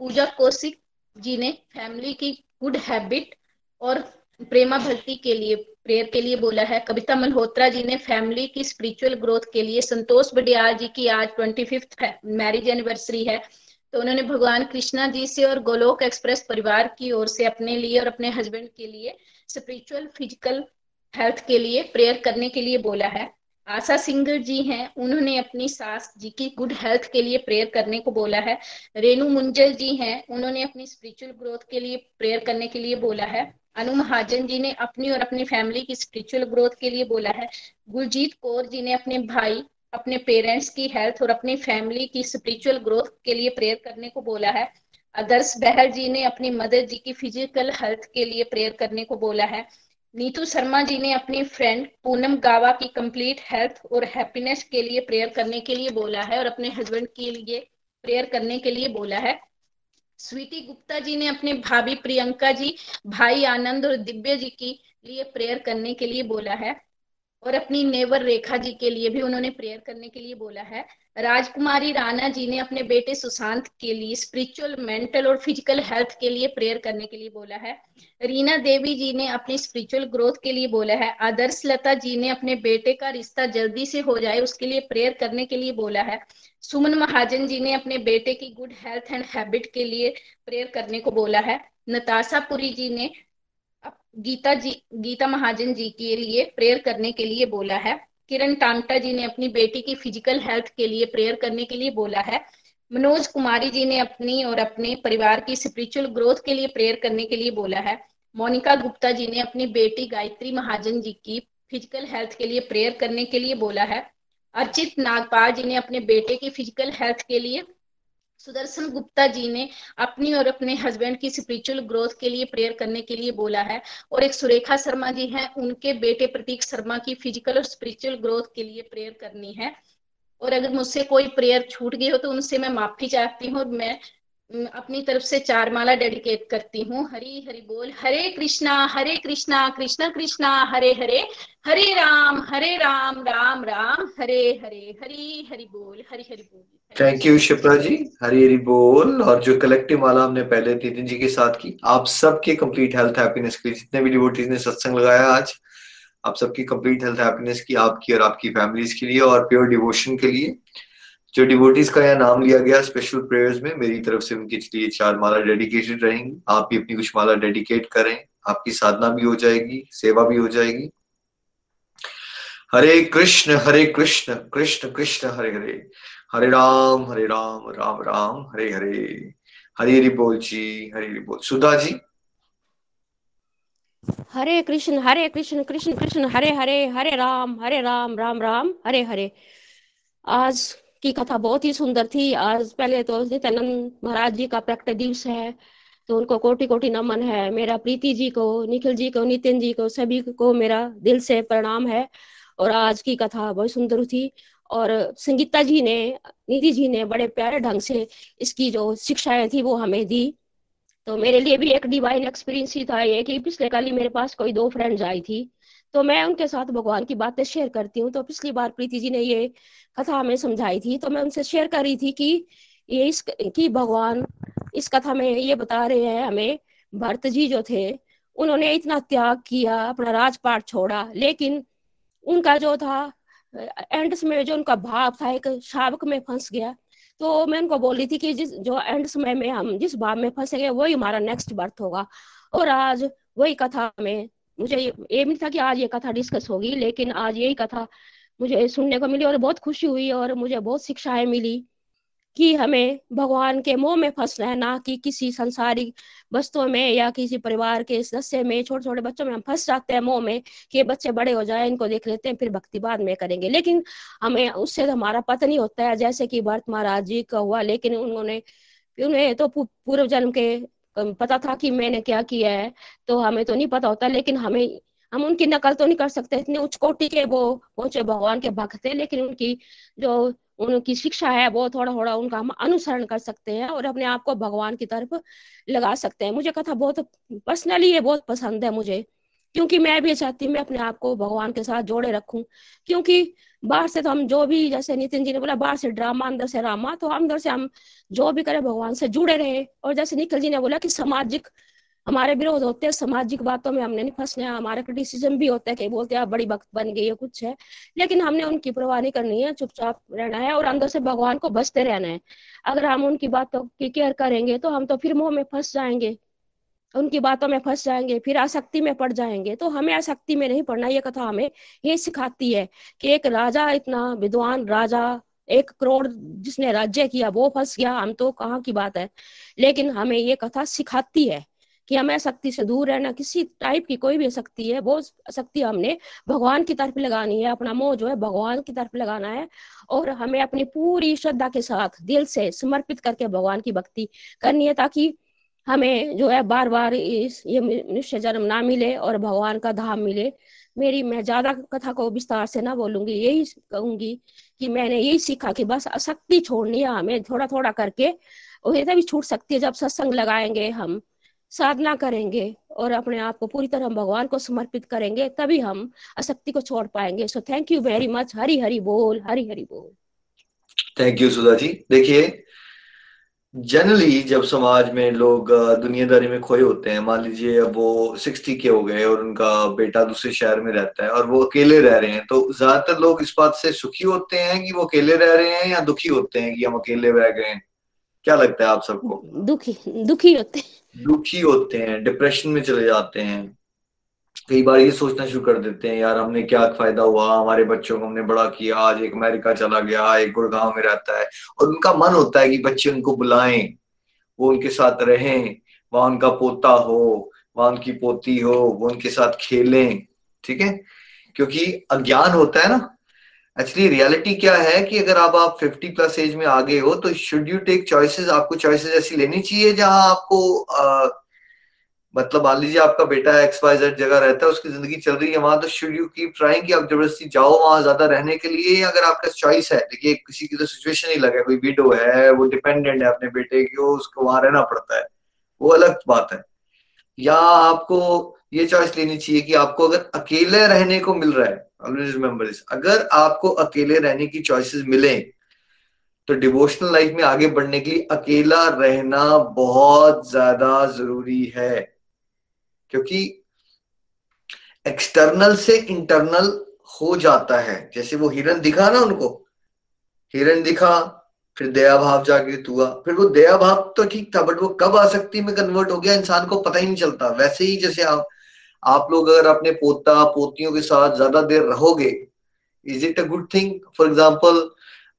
पूजा कौशिक जी ने फैमिली की गुड हैबिट और प्रेमा भक्ति के लिए, प्रेयर के लिए बोला है। कविता मल्होत्रा जी ने फैमिली की स्पिरिचुअल ग्रोथ के लिए संतोष बडियाल जी की आज ट्वेंटी फिफ्थ मैरिज एनिवर्सरी है। तो उन्होंने भगवान कृष्णा जी से और गोलोक एक्सप्रेस परिवार की ओर से अपने लिए और अपने हस्बैंड के लिए स्पिरिचुअल फ़िज़िकल हेल्थ के लिए प्रेयर करने के लिए बोला है। आशा सिंगर जी हैं, उन्होंने अपनी सास जी की गुड हेल्थ के लिए प्रेयर करने को बोला है। रेणु मुंजल जी हैं, उन्होंने अपनी स्पिरिचुअल ग्रोथ के लिए प्रेयर करने के लिए बोला है। अनु महाजन जी ने अपनी और अपनी फैमिली की स्पिरिचुअल ग्रोथ के लिए बोला है। गुरजीत कौर जी ने अपने भाई, अपने पेरेंट्स की हेल्थ और अपनी फैमिली की स्पिरिचुअल ग्रोथ के लिए प्रेयर करने को बोला है। आदर्श बहल जी ने अपनी मदर जी की फ़िज़िकल हेल्थ के लिए प्रेयर करने को बोला है। नीतू शर्मा जी ने अपनी फ्रेंड पूनम गावा की कंप्लीट हेल्थ और हैप्पीनेस के लिए प्रेयर करने के लिए बोला है और अपने हस्बैंड के लिए प्रेयर करने के लिए बोला है। स्वीटी गुप्ता जी ने अपने भाभी प्रियंका जी, भाई आनंद और दिव्य जी की लिए प्रेयर करने के लिए बोला है। और अपनी नेवर रेखा जी के लिए भी उन्होंने प्रेयर करने के लिए बोला है। राजकुमारी राणा जी ने अपने बेटे सुशांत के लिए स्पिरिचुअल मेंटल और फ़िज़िकल हेल्थ के लिए प्रेयर करने के लिए बोला है। रीना देवी जी ने अपनी स्पिरिचुअल ग्रोथ के लिए बोला है। आदर्श लता जी ने अपने बेटे का रिश्ता जल्दी से हो जाए, उसके लिए प्रेयर करने के लिए बोला है। सुमन महाजन जी ने अपने बेटे की गुड हेल्थ एंड हैबिट के लिए प्रेयर करने को बोला है। नताशा पुरी जी ने गीता जी, गीता महाजन जी के लिए प्रेयर करने के लिए बोला है। किरण टामटा जी ने अपनी बेटी की फ़िज़िकल हेल्थ के लिए प्रेयर करने के लिए बोला है। मनोज कुमारी जी ने अपनी और अपने परिवार की स्पिरिचुअल ग्रोथ के लिए प्रेयर करने के लिए बोला है। मोनिका गुप्ता जी ने अपनी बेटी गायत्री महाजन जी की फ़िज़िकल हेल्थ के लिए प्रेयर करने के लिए बोला है। अर्चित नागपाल जी ने अपने बेटे की फ़िज़िकल हेल्थ के लिए सुदर्शन गुप्ता जी ने अपनी और अपने हस्बैंड की स्पिरिचुअल ग्रोथ के लिए प्रेयर करने के लिए बोला है और एक सुरेखा शर्मा जी हैं, उनके बेटे प्रतीक शर्मा की फ़िज़िकल और स्पिरिचुअल ग्रोथ के लिए प्रेयर करनी है। और अगर मुझसे कोई प्रेयर छूट गई हो तो उनसे मैं माफ़ी चाहती हूँ और मैं अपनी तरफ़ से चार माला डेडिकेट करती हूँ। हरी, हरि बोल। हरे कृष्णा हरे कृष्णा कृष्णा कृष्णा, हरे हरे। हरे राम हरे राम राम राम। हरे हरे, हरी, हरि बोल, हरी, हरि बोल। थैंक यू शिप्रा जी हरी हरी बोल। और जो कलेक्टिव माला हमने पहले तीन जी के साथ की, आप सबके कंप्लीट हेल्थ हैप्पीनेस के लिए जितने भी डिवोटीज ने सत्संग लगाया आज, आप सबकी कंप्लीट हेल्थ हैप्पीनेस की, आपकी और आपकी फैमिलीज़ के लिए और प्योर डिवोशन के लिए। जो डिवोटीज का यहाँ नाम लिया गया स्पेशल प्रेयर्स में, मेरी तरफ़ से उनके लिए चार माला डेडिकेटेड रहेंगी। आप भी अपनी कुछ माला डेडिकेट करें, आपकी साधना भी हो जाएगी, सेवा भी हो जाएगी। हरे कृष्ण हरे कृष्ण कृष्ण कृष्ण, हरे हरे। हरे राम हरे राम राम राम, हरे हरे। हरी हरि बोल जी, हरे हरि बोल। सुधा जी? हरे कृष्ण हरे कृष्ण कृष्ण कृष्ण, हरे हरे हरे राम हरे राम राम राम, हरे हरे। आज की कथा बहुत ही सुंदर थी। आज पहले तो नित्यानंद महाराज जी का प्रकट दिवस है तो उनको कोटि कोटि नमन है। मेरा प्रीति जी को, निखिल जी को, नितिन जी को, सभी को मेरा दिल से प्रणाम है। और आज की कथा बहुत सुंदर थी। और संगीता जी ने, निधि जी ने बड़े प्यारे ढंग से इसकी जो शिक्षाएँ थी वो हमें दी। तो मेरे लिए भी एक डिवाइन एक्सपीरियंस ही था ये कि पिछले कल मेरे पास कोई दो फ्रेंड्स आई थी। तो मैं उनके साथ भगवान की बातें शेयर करती हूँ। तो पिछली बार प्रीति जी ने ये कथा हमें समझाई थी। तो मैं उनसे शेयर कर रही थी कि ये इस कि भगवान इस कथा में ये बता रहे हैं हमें, भरत जी जो थे, उन्होंने इतना त्याग किया, अपना राजपाट छोड़ा। लेकिन उनका जो था एंड में जो उनका भाव था, एक शावक में फंस गया। तो मैं उनको बोल रही थी कि जिस जो एंड समय में हम जिस भाव में फंसेंगे वही हमारा नेक्स्ट बर्थ होगा। और आज वही कथा में मुझे ये नहीं था कि आज ये कथा डिस्कस होगी, लेकिन आज यही कथा मुझे सुनने को मिली और बहुत खुशी हुई और मुझे बहुत शिक्षाएँ मिली कि हमें भगवान के मोह में फंसना है ना कि किसी संसारिक वस्तुओं में या किसी परिवार के सदस्य में छोटे छोटे बच्चों में हम फंस जाते हैं मोह में कि ये बच्चे बड़े हो जाए, इनको देख लेते हैं, फिर भक्ति बाद में करेंगे। लेकिन हमें उससे तो हमारा पता नहीं होता है, जैसे कि भरत महाराज जी का हुआ, लेकिन उन्होंने, उन्हें तो पूर्व जन्म के पता था कि मैंने क्या किया है तो हमें तो नहीं पता होता, लेकिन हमें, हम उनकी नकल तो नहीं कर सकते, इतने उच्च कोटि के वो पहुँचे भगवान के भक्त थे, लेकिन उनकी जो, उनकी शिक्षा है, वो थोड़ा थोड़ा उनका हम अनुसरण कर सकते हैं और अपने आप को भगवान की तरफ़ लगा सकते हैं। मुझे कथा बहुत पर्सनली ये बहुत पसंद है मुझे। क्योंकि मैं भी चाहती हूँ मैं अपने आप को भगवान के साथ जोड़े रखूँ। क्योंकि बाहर से तो हम जो भी, जैसे नितिन जी ने बोला, बाहर से ड्रामा, अंदर से रामा तो अंदर से हम जो भी करें भगवान से जुड़े रहे। और जैसे निखिल जी ने बोला कि सामाजिक, हमारे विरोध होते हैं, सामाजिक बातों में हमने नहीं फंसने हमारा क्रिटिसिज्म भी होता है कि बोलते हैं बड़ी भक्त बन गई है, कुछ है। लेकिन हमने उनकी परवाह नहीं करनी है, चुपचाप रहना है और अंदर से भगवान को बसते रहना है। अगर हम उनकी बातों की केयर करेंगे तो हम तो फिर मोह में फंस जाएँगे। उनकी बातों में फंस जाएँगे, फिर आसक्ति में पड़ जाएँगे। तो हमें आसक्ति में नहीं पड़ना, ये कथा हमें ये सिखाती है कि एक राजा, इतना विद्वान राजा, एक करोड़ जिसने राज्य किया, वो फंस गया, हम तो कहाँ की बात है? लेकिन हमें ये कथा सिखाती है कि हमें शक्ति से दूर रहना, किसी टाइप की कोई भी शक्ति है, वो शक्ति हमने भगवान की तरफ़ लगानी है, अपना मोह जो है भगवान की तरफ़ लगाना है, और हमें अपनी पूरी श्रद्धा के साथ दिल से समर्पित करके भगवान की भक्ति करनी है, ताकि हमें जो है बार बार इस, ये मनुष्य जन्म ना मिले और भगवान का धाम मिले। मेरी, मैं ज़्यादा कथा को विस्तार से ना बोलूँगी, यही कहूँगी कि मैंने यही सीखा कि बस आसक्ति छोड़नी है हमें थोड़ा थोड़ा करके ये तभी छूट सकती है, जब सत्संग लगाएँगे हम, साधना करेंगे और अपने आप को पूरी तरह भगवान को समर्पित करेंगे, तभी हम आसक्ति को छोड़ पाएँगे। So thank you very much Hari Hari बोल हरी हरी बोल। Thank you Sudha ji. देखिए जनरली जब समाज में लोग दुनियादारी में खोए होते हैं मान लीजिए अब वो सिक्सटी के हो गए और उनका बेटा दूसरे शहर में रहता है और वो अकेले रह रहे हैं तो ज़्यादातर लोग इस बात से सुखी होते हैं कि वो अकेले रह रहे हैं या दुखी होते हैं कि हम अकेले रह गए हैं? क्या लगता है आप सबको? दुखी दुखी होते हैं। दुखी होते हैं डिप्रेशन में चले जाते हैं। कई बार ये सोचना शुरू कर देते हैं यार हमने क्या फ़ायदा हुआ? हमारे बच्चों को हमने बड़ा किया। आज एक अमेरिका चला गया एक गुड़गांव में रहता है। और उनका मन होता है कि बच्चे उनको बुलाएँ वो उनके साथ रहें वहाँ उनका पोता हो वहाँ उनकी पोती हो वो उनके साथ खेलें ठीक है? क्योंकि अज्ञान होता है ना। एक्चुअली रियलिटी क्या है कि अगर आप आप 50 प्लस एज में आ गए हो तो शुड यू टेक चॉइसेस आपको चॉइसेस ऐसी लेनी चाहिए जहाँ आपको आ, मतलब मान लीजिए आपका बेटा एक्स वाई जेड जगह रहता है, उसकी ज़िंदगी चल रही है, वहाँ तो शुड यू कीप ट्राइंग कि आप ज़बरदस्ती जाओ वहाँ ज़्यादा रहने के लिए अगर आपका चॉइस है? देखिए, किसी की तो सिचुएशन ही लगा कोई विडो है, वो डिपेंडेंट है अपने बेटे की उसको वहाँ रहना पड़ता है, वो अलग बात है। या आपको ये चॉइस लेनी चाहिए कि आपको अगर अकेले रहने को मिल रहा है ऑलवेज रिमेम्बर दिस अगर आपको अकेले रहने की चॉइसेस मिले तो डिवोशनल लाइफ में आगे बढ़ने के लिए अकेला रहना बहुत ज़्यादा ज़रूरी है। क्योंकि एक्सटर्नल से इंटरनल हो जाता है। जैसे वो हिरन दिखा ना उनको, हिरन दिखा, फिर दया भाव जागृत हुआ, फिर वो दया भाव तो ठीक था बट वो कब आसक्ति में कन्वर्ट हो गया, इंसान को पता ही नहीं चलता। वैसे ही जैसे आप आप लोग अगर अपने पोता, पोतियों के साथ ज़्यादा देर रहोगे is it a good thing for example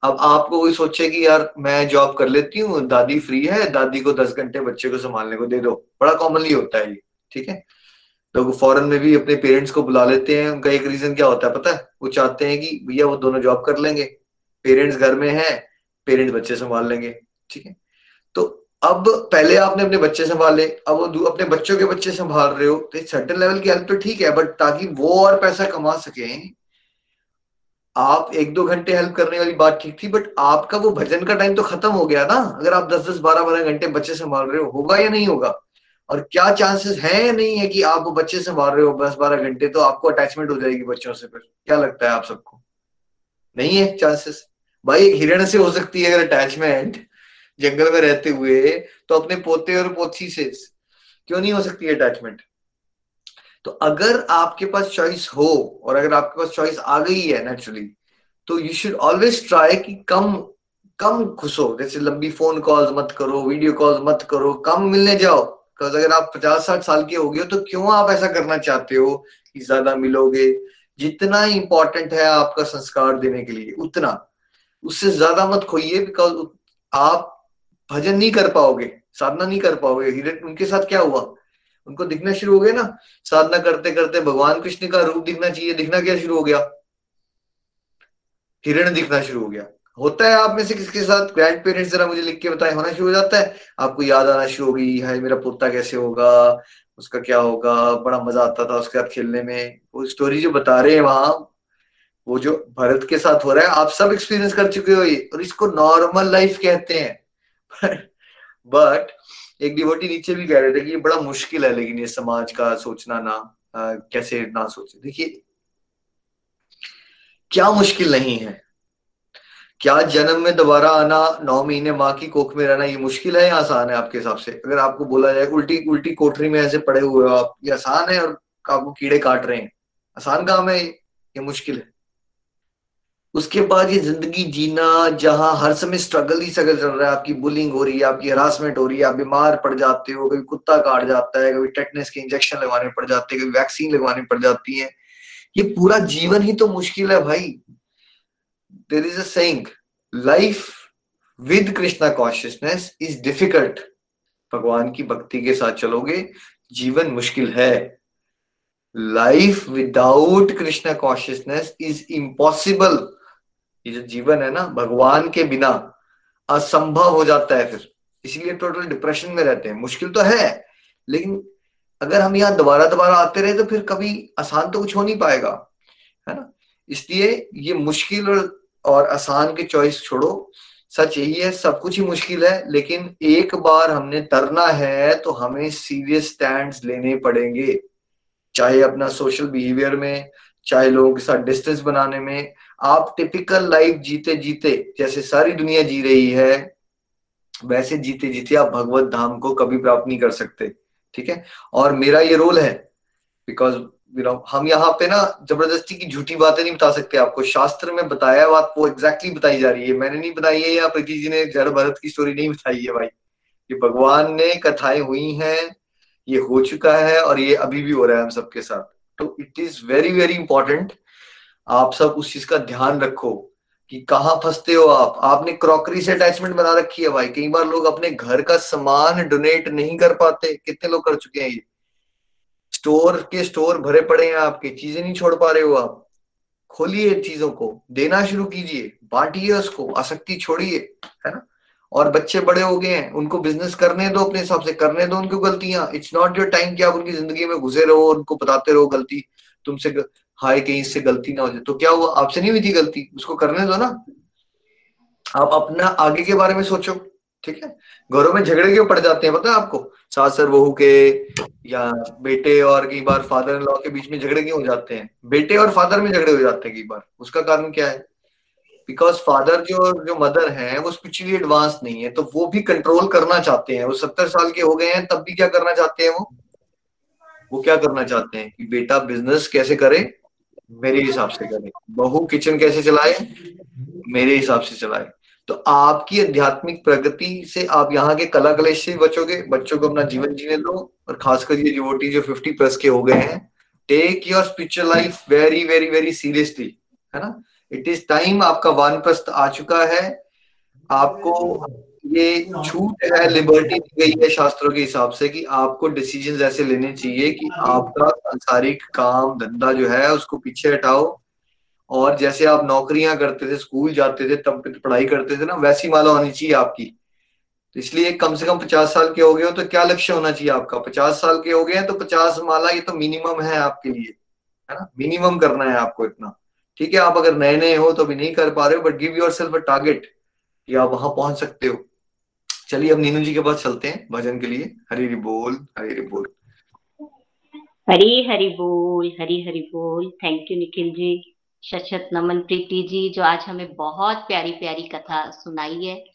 अब आपको कोई सोचे कि यार, मैं जॉब कर लेती हूँ, दादी फ्री है, दादी को दस घंटे बच्चे को संभालने को दे दो। बड़ा कॉमनली होता है ये। ठीक है? लोग फॉरेन में भी अपने पेरेंट्स को बुला लेते हैं, उनका एक रीजन क्या होता है पता है? वो चाहते हैं कि भैया वो दोनों जॉब कर लेंगे। पेरेंट्स घर में है पेरेंट्स बच्चे संभाल लेंगे, ठीक है? तो अब पहले आपने अपने बच्चे संभाले, अब वो अपने बच्चों के बच्चे संभाल रहे हो तो सर्टन लेवल की हेल्प तो ठीक है बट ताकि वो और पैसा कमा सके, आप एक दो घंटे हेल्प करने वाली बात ठीक थी बट आपका वो भजन का टाइम तो खत्म हो गया ना? अगर आप दस दस, बारह बारह घंटे बच्चे संभाल रहे हो, होगा या नहीं होगा? और क्या चांसेस है या नहीं है कि आप बच्चे से मार रहे हो? दस बारह घंटे तो आपको अटैचमेंट हो जाएगी बच्चों से फिर। क्या लगता है आप सबको? नहीं है चांसेस भाई, एक हिरण से हो सकती है अगर अटैचमेंट जंगल में रहते हुए तो अपने पोते और पोती से। क्यों नहीं हो सकती अटैचमेंट तो अगर आपके पास चॉइस हो और अगर आपके पास चॉइस आ गई है नेचुरली तो यू शुड ऑलवेज ट्राई कि कम कम घुसो। जैसे लंबी फ़ोन कॉल्स मत करो वीडियो कॉल्स मत करो, कम मिलने जाओ। बिकॉज़ अगर आप पचास साठ साल के हो गए तो क्यों आप ऐसा करना चाहते हो कि ज़्यादा मिलोगे? जितना इंपॉर्टेंट है आपका संस्कार देने के लिए, उतना। उससे ज़्यादा मत खोइए बिकॉज़ आप भजन नहीं कर पाओगे, साधना नहीं कर पाओगे। हिरण उनके साथ क्या हुआ? उनको दिखना शुरू हो गया ना? साधना करते करते भगवान कृष्ण का रूप दिखना चाहिए, दिखना क्या शुरू हो गया? हिरण दिखना शुरू हो गया। होता है आप में से किसके साथ? ग्रैंड पेरेंट्स जरा मुझे लिख के बताए। होना शुरू हो जाता है? आपको याद आना शुरू होगी हाय मेरा पोता कैसे होगा? उसका क्या होगा? बड़ा मज़ा आता था उसके साथ खेलने में। वो स्टोरी जो बता रहे हैं वहाँ वो जो भरत के साथ हो रहा है आप सब एक्सपीरियंस कर चुके हो ये और इसको नॉर्मल लाइफ कहते हैं। बट एक डिवोटी नीचे भी कह रहे थे कि ये बड़ा मुश्किल है लेकिन ये समाज का सोचना ना आ, कैसे ना सोचे। देखिए क्या मुश्किल नहीं है। क्या जन्म में दोबारा आना नौ महीने माँ की कोख में रहना ये मुश्किल है या आसान है आपके हिसाब से? अगर आपको बोला जाए, उल्टी उल्टी कोठरी में ऐसे पड़े हुए हो आप, ये आसान है और आपको कीड़े काट रहे हैं? आसान काम है ये मुश्किल है। उसके बाद ये ज़िंदगी जीना, जहाँ हर समय स्ट्रगल ही स्ट्रगल चल रहा है, आपकी बुलिंग हो रही है, आपकी हरासमेंट हो रही है, आप बीमार पड़ जाते हो, कभी कुत्ता काट जाता है, कभी टेटनेस के इंजेक्शन लगवाने पड़ जाते हैं, कभी वैक्सीन लगवानी पड़ जाती है। ये पूरा जीवन ही तो मुश्किल है भाई। There is a saying life with krishna consciousness is difficult. भगवान की भक्ति के साथ चलोगे जीवन मुश्किल है। Life without Krishna consciousness is impossible ये जो जीवन है ना भगवान के बिना असंभव हो जाता है फिर। इसलिए टोटल डिप्रेशन में रहते हैं। मुश्किल तो है लेकिन अगर हम यहाँ दोबारा दोबारा आते रहे तो फिर कभी आसान तो कुछ हो नहीं पाएगा। है ना? इसलिए ये मुश्किल और, और आसान के चॉइस छोड़ो। सच यही है, सब कुछ ही मुश्किल है, लेकिन एक बार हमने तरना है तो हमें सीरियस स्टैंड लेने पड़ेंगे। चाहे अपना सोशल बिहेवियर में, चाहे लोगों के साथ डिस्टेंस बनाने में। आप टिपिकल लाइफ जीते जीते जैसे सारी दुनिया जी रही है, वैसे जीते जीते आप भगवत धाम को कभी प्राप्त नहीं कर सकते, ठीक है? और मेरा ये रोल है बिकॉज़ यू नो हम यहाँ पे ना ज़बरदस्ती की झूठी बातें नहीं बता सकते। आपको शास्त्र में बताया बात वो एग्जैक्टली exactly बताई जा रही है। मैंने नहीं बताई है या प्रीति जी ने जड़ भरत की स्टोरी नहीं बताई है भाई। ये भगवान ने कथाएँ हुई हैं, ये हो चुका है और ये अभी भी हो रहा है हम सबके साथ। तो it is very very important आप सब उस चीज़ का ध्यान रखो कि कहाँ फंसते हो आप। आपने क्रॉकरी से अटैचमेंट बना रखी है भाई। कई बार लोग अपने घर का सामान डोनेट नहीं कर पाते। कितने लोग कर चुके हैं ये? स्टोर के स्टोर भरे पड़े हैं आपके, चीज़ें नहीं छोड़ पा रहे हो आप। खोलिए चीज़ों को, देना शुरू कीजिए, बांटिए उसको, आसक्ति छोड़िए, है ना? और बच्चे बड़े हो गए हैं, उनको बिज़नेस करने दो अपने हिसाब से, करने दो उनको गलतियाँ। इट्स नॉट योर टाइम कि आप उनकी ज़िंदगी में घुसे रहो, उनको बताते रहो गलती, तुमसे हाय, कहीं इससे गलती ना हो जाए। तो क्या हुआ? आपसे नहीं हुई थी गलती? उसको करने दो ना। आप अपना आगे के बारे में सोचो। ठीक है? घरों में झगड़े क्यों पड़ जाते हैं पता है आपको? सास सर बहू के या बेटे और कई बार फादर इन लॉ के बीच में झगड़े क्यों हो जाते हैं? बेटे और फादर में झगड़े हो जाते हैं कई बार। उसका कारण क्या है? बिकॉज़ फादर जो जो मदर है, वो स्पिरिचुअली एडवांस नहीं है तो वो भी कंट्रोल करना चाहते हैं। वो सत्तर साल के हो गए हैं, तब भी क्या करना चाहते हैं वो? वो क्या करना चाहते हैं? कि बेटा बिज़नेस कैसे करे? मेरे हिसाब से करे। बहू किचन कैसे चलाए? मेरे हिसाब से चलाए। तो आपकी आध्यात्मिक प्रगति से आप यहाँ के कला कलेश से बचोगे। बच्चों को अपना जीवन जीने दो और खासकर ये डिवोटी जो फिफ्टी प्लस के हो गए हैं take your spiritual life very very very seriously है ना? इट इज़ टाइम आपका वानप्रस्थ आ चुका है। आपको ये छूट है लिबर्टी दी गई है शास्त्रों के हिसाब से कि आपको डिसीज़न ऐसे लेने चाहिए कि आपका सांसारिक काम धंधा जो है उसको पीछे हटाओ। और जैसे आप नौकरियाँ करते थे, स्कूल जाते थे, तब पढ़ाई करते थे ना, वैसी माला होनी चाहिए आपकी। तो इसलिए कम से कम पचास साल के हो गए हो तो क्या लक्ष्य होना चाहिए आपका? पचास साल के हो गए हैं तो पचास माला ये तो मिनिमम है आपके लिए, है ना? मिनिमम करना है आपको इतना। ठीक है, आप अगर नए नए हो तो अभी नहीं कर पा रहे हो but give yourself a target कि आप वहाँ पहुँच सकते हो। चलिए, अब नीनू जी के पास चलते हैं, भजन के लिए। हरी हरी बोल, हरी हरी बोल। हरी हरी बोल, हरी हरी बोल। Thank you Nikhil ji. शत नमन प्रीति जी, जो आज हमें बहुत प्यारी प्यारी कथा सुनाई है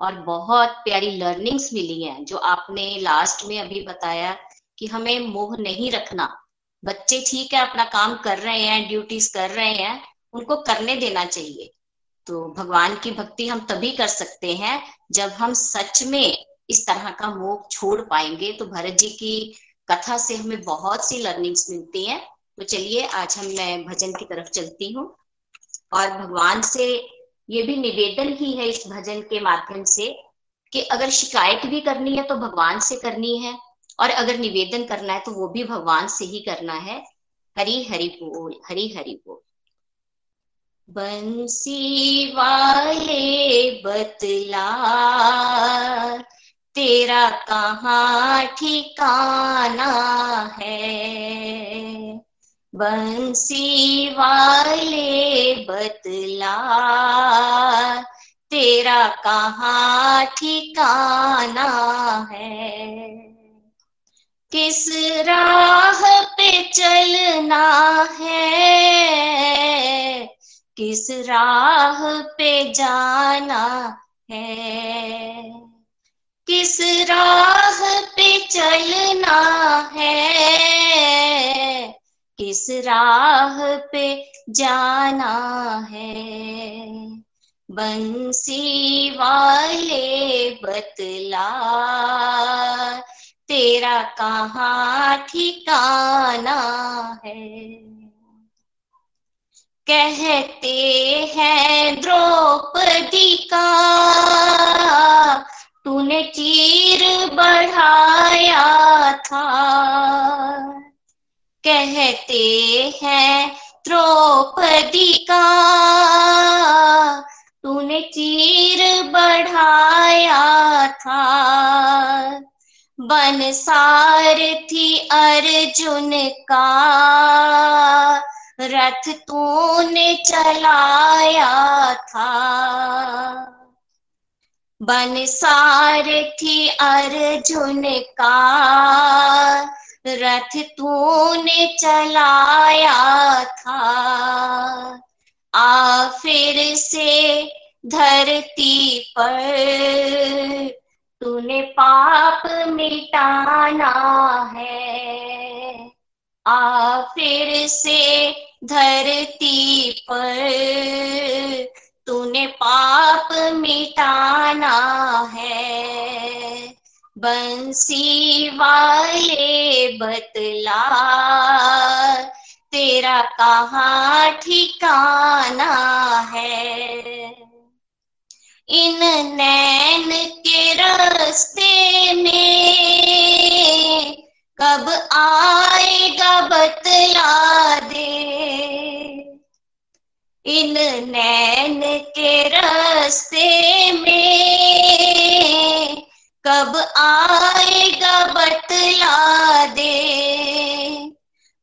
और बहुत प्यारी लर्निंग्स मिली हैं, जो आपने लास्ट में अभी बताया कि हमें मोह नहीं रखना। बच्चे ठीक है, अपना काम कर रहे हैं ड्यूटीज़ कर रहे हैं, उनको करने देना चाहिए। तो भगवान की भक्ति हम तभी कर सकते हैं जब हम सच में इस तरह का मोह छोड़ पाएँगे। तो भरत जी की कथा से हमें बहुत सी लर्निंग्स मिलती हैं। तो चलिए, आज हम मैं भजन की तरफ़ चलती हूँ। और भगवान से ये भी निवेदन ही है इस भजन के माध्यम से कि अगर शिकायत भी करनी है तो भगवान से करनी है, और अगर निवेदन करना है तो वो भी भगवान से ही करना है। हरी हरि बोल, हरी हरि बोल। बंसी वाले बतला, तेरा कहाँ ठिकाना है? बंसी वाले बतला, तेरा कहाँ ठिकाना है? किस राह पे चलना है? किस राह पे जाना है? किस राह पे चलना है? किस राह पे जाना है? बंसी वाले बतला, तेरा कहाँ ठिकाना है? कहते हैं द्रौपदी का, तूने चीर बढ़ाया था। कहते हैं, द्रौपदी का। तूने चीर बढ़ाया था। बन सारथी अर्जुन का। रथ तूने चलाया था। बन सारथी अर्जुन का। रथ तूने चलाया था। आ फिर से धरती पर तूने पाप मिटाना है। आ फिर से धरती पर तूने पाप मिटाना है। बंसी वाले बतला तेरा कहाँ ठिकाना है? इन नैन के रास्ते में कब आएगा बतला दे इन नैन के रास्ते में कब आएगा बतला दे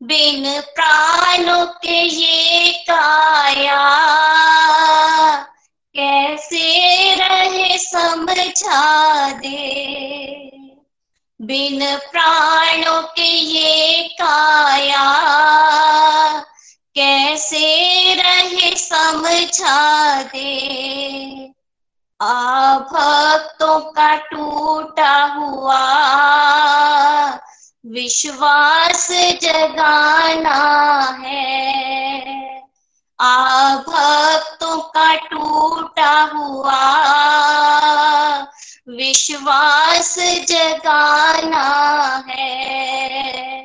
बिन प्राणों के ये काया। कैसे रहे समझा दे? बिन प्राणों के ये काया। कैसे रहे समझा दे? भक्तों का टूटा हुआ विश्वास जगाना है। आ भक्तों का टूटा हुआ विश्वास जगाना है।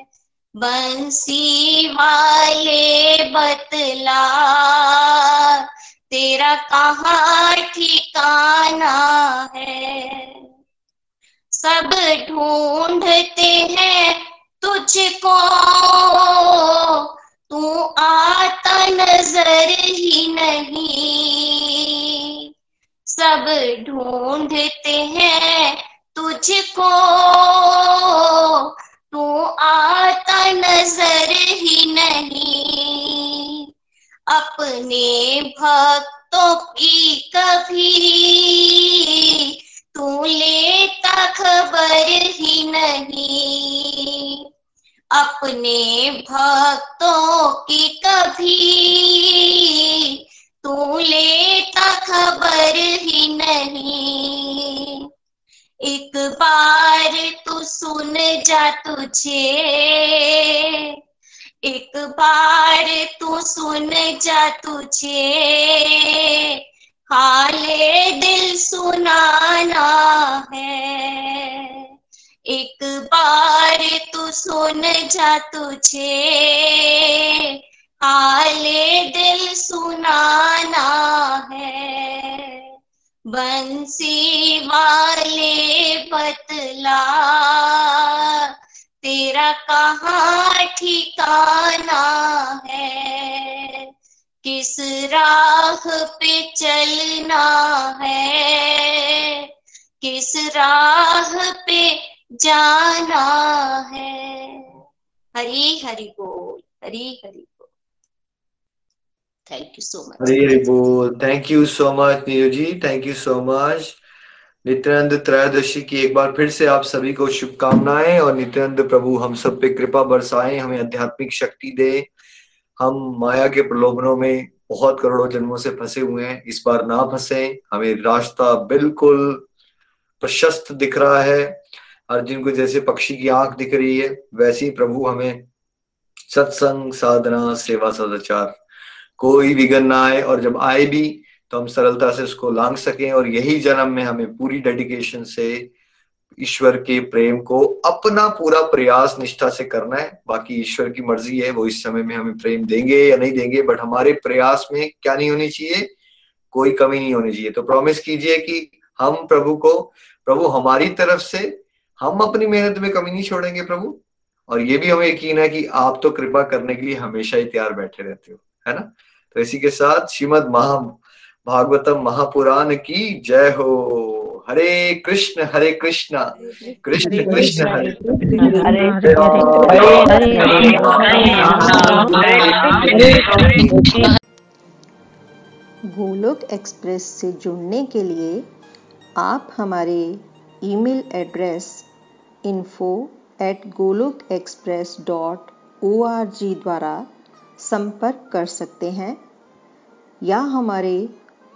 बंसी वाले बतला तेरा कहाँ ठिकाना है। सब ढूंढते हैं तुझको। तू आता नज़र ही नहीं। सब ढूंढते हैं तुझको। तू आता नज़र ही नहीं। अपने भक्तों की कभी तू लेता खबर ही नहीं। अपने भक्तों की कभी तू लेता खबर ही नहीं। एक बार तू सुन जा तुझे एक बार तू सुन जा तुझे। हाले दिल सुनाना है। एक बार तू सुन जा तुझे। हाले दिल सुनाना है। बंसी वाले बतला। तेरा कहाँ ठिकाना है? किस राह पे चलना है? किस राह पे जाना है? हरी हरि बोल, Hari Hari thank you so much Hari Hari बोल। Thank you so much Neeru ji thank you so much Nityananda त्रयोदशी की एक बार फिर से आप सभी को शुभकामनाएँ और नित्यानंद प्रभु, हम सब पे कृपा बरसाए, हमें आध्यात्मिक शक्ति दे। हम माया के प्रलोभनों में बहुत करोड़ों जन्मों से फंसे हुए हैं। इस बार ना फंसे, हमें रास्ता बिल्कुल प्रशस्त दिख रहा है। अर्जुन को जैसे पक्षी की आँख दिख रही है, वैसे ही प्रभु हमें सत्संग, साधना, सेवा, सदाचार कोई विघन ना आए। और जब आए भी तो हम सरलता से उसको लांग सकें और यही जन्म में हमें पूरी डेडिकेशन से ईश्वर के प्रेम को अपना पूरा प्रयास, निष्ठा से करना है। बाकी ईश्वर की मर्ज़ी है, वो इस समय में हमें प्रेम देंगे या नहीं देंगे बट हमारे प्रयास में क्या नहीं होनी चाहिए? कोई कमी नहीं होनी चाहिए। तो प्रॉमिस कीजिए कि हम प्रभु को, प्रभु हमारी तरफ़ से, हम अपनी मेहनत में कमी नहीं छोड़ेंगे प्रभु। और ये भी हमें यकीन है कि आप तो कृपा करने के लिए हमेशा ही तैयार बैठे रहते हो, है ना? तो इसी के साथ श्रीमद महा भागवतम महापुराण की जय हो। हरे कृष्ण हरे कृष्ण। कृष्ण कृष्ण हरे हरे गोलोक एक्सप्रेस से जुड़ने के लिए आप हमारे email address info at Golok express dot o द्वारा संपर्क कर सकते हैं या हमारे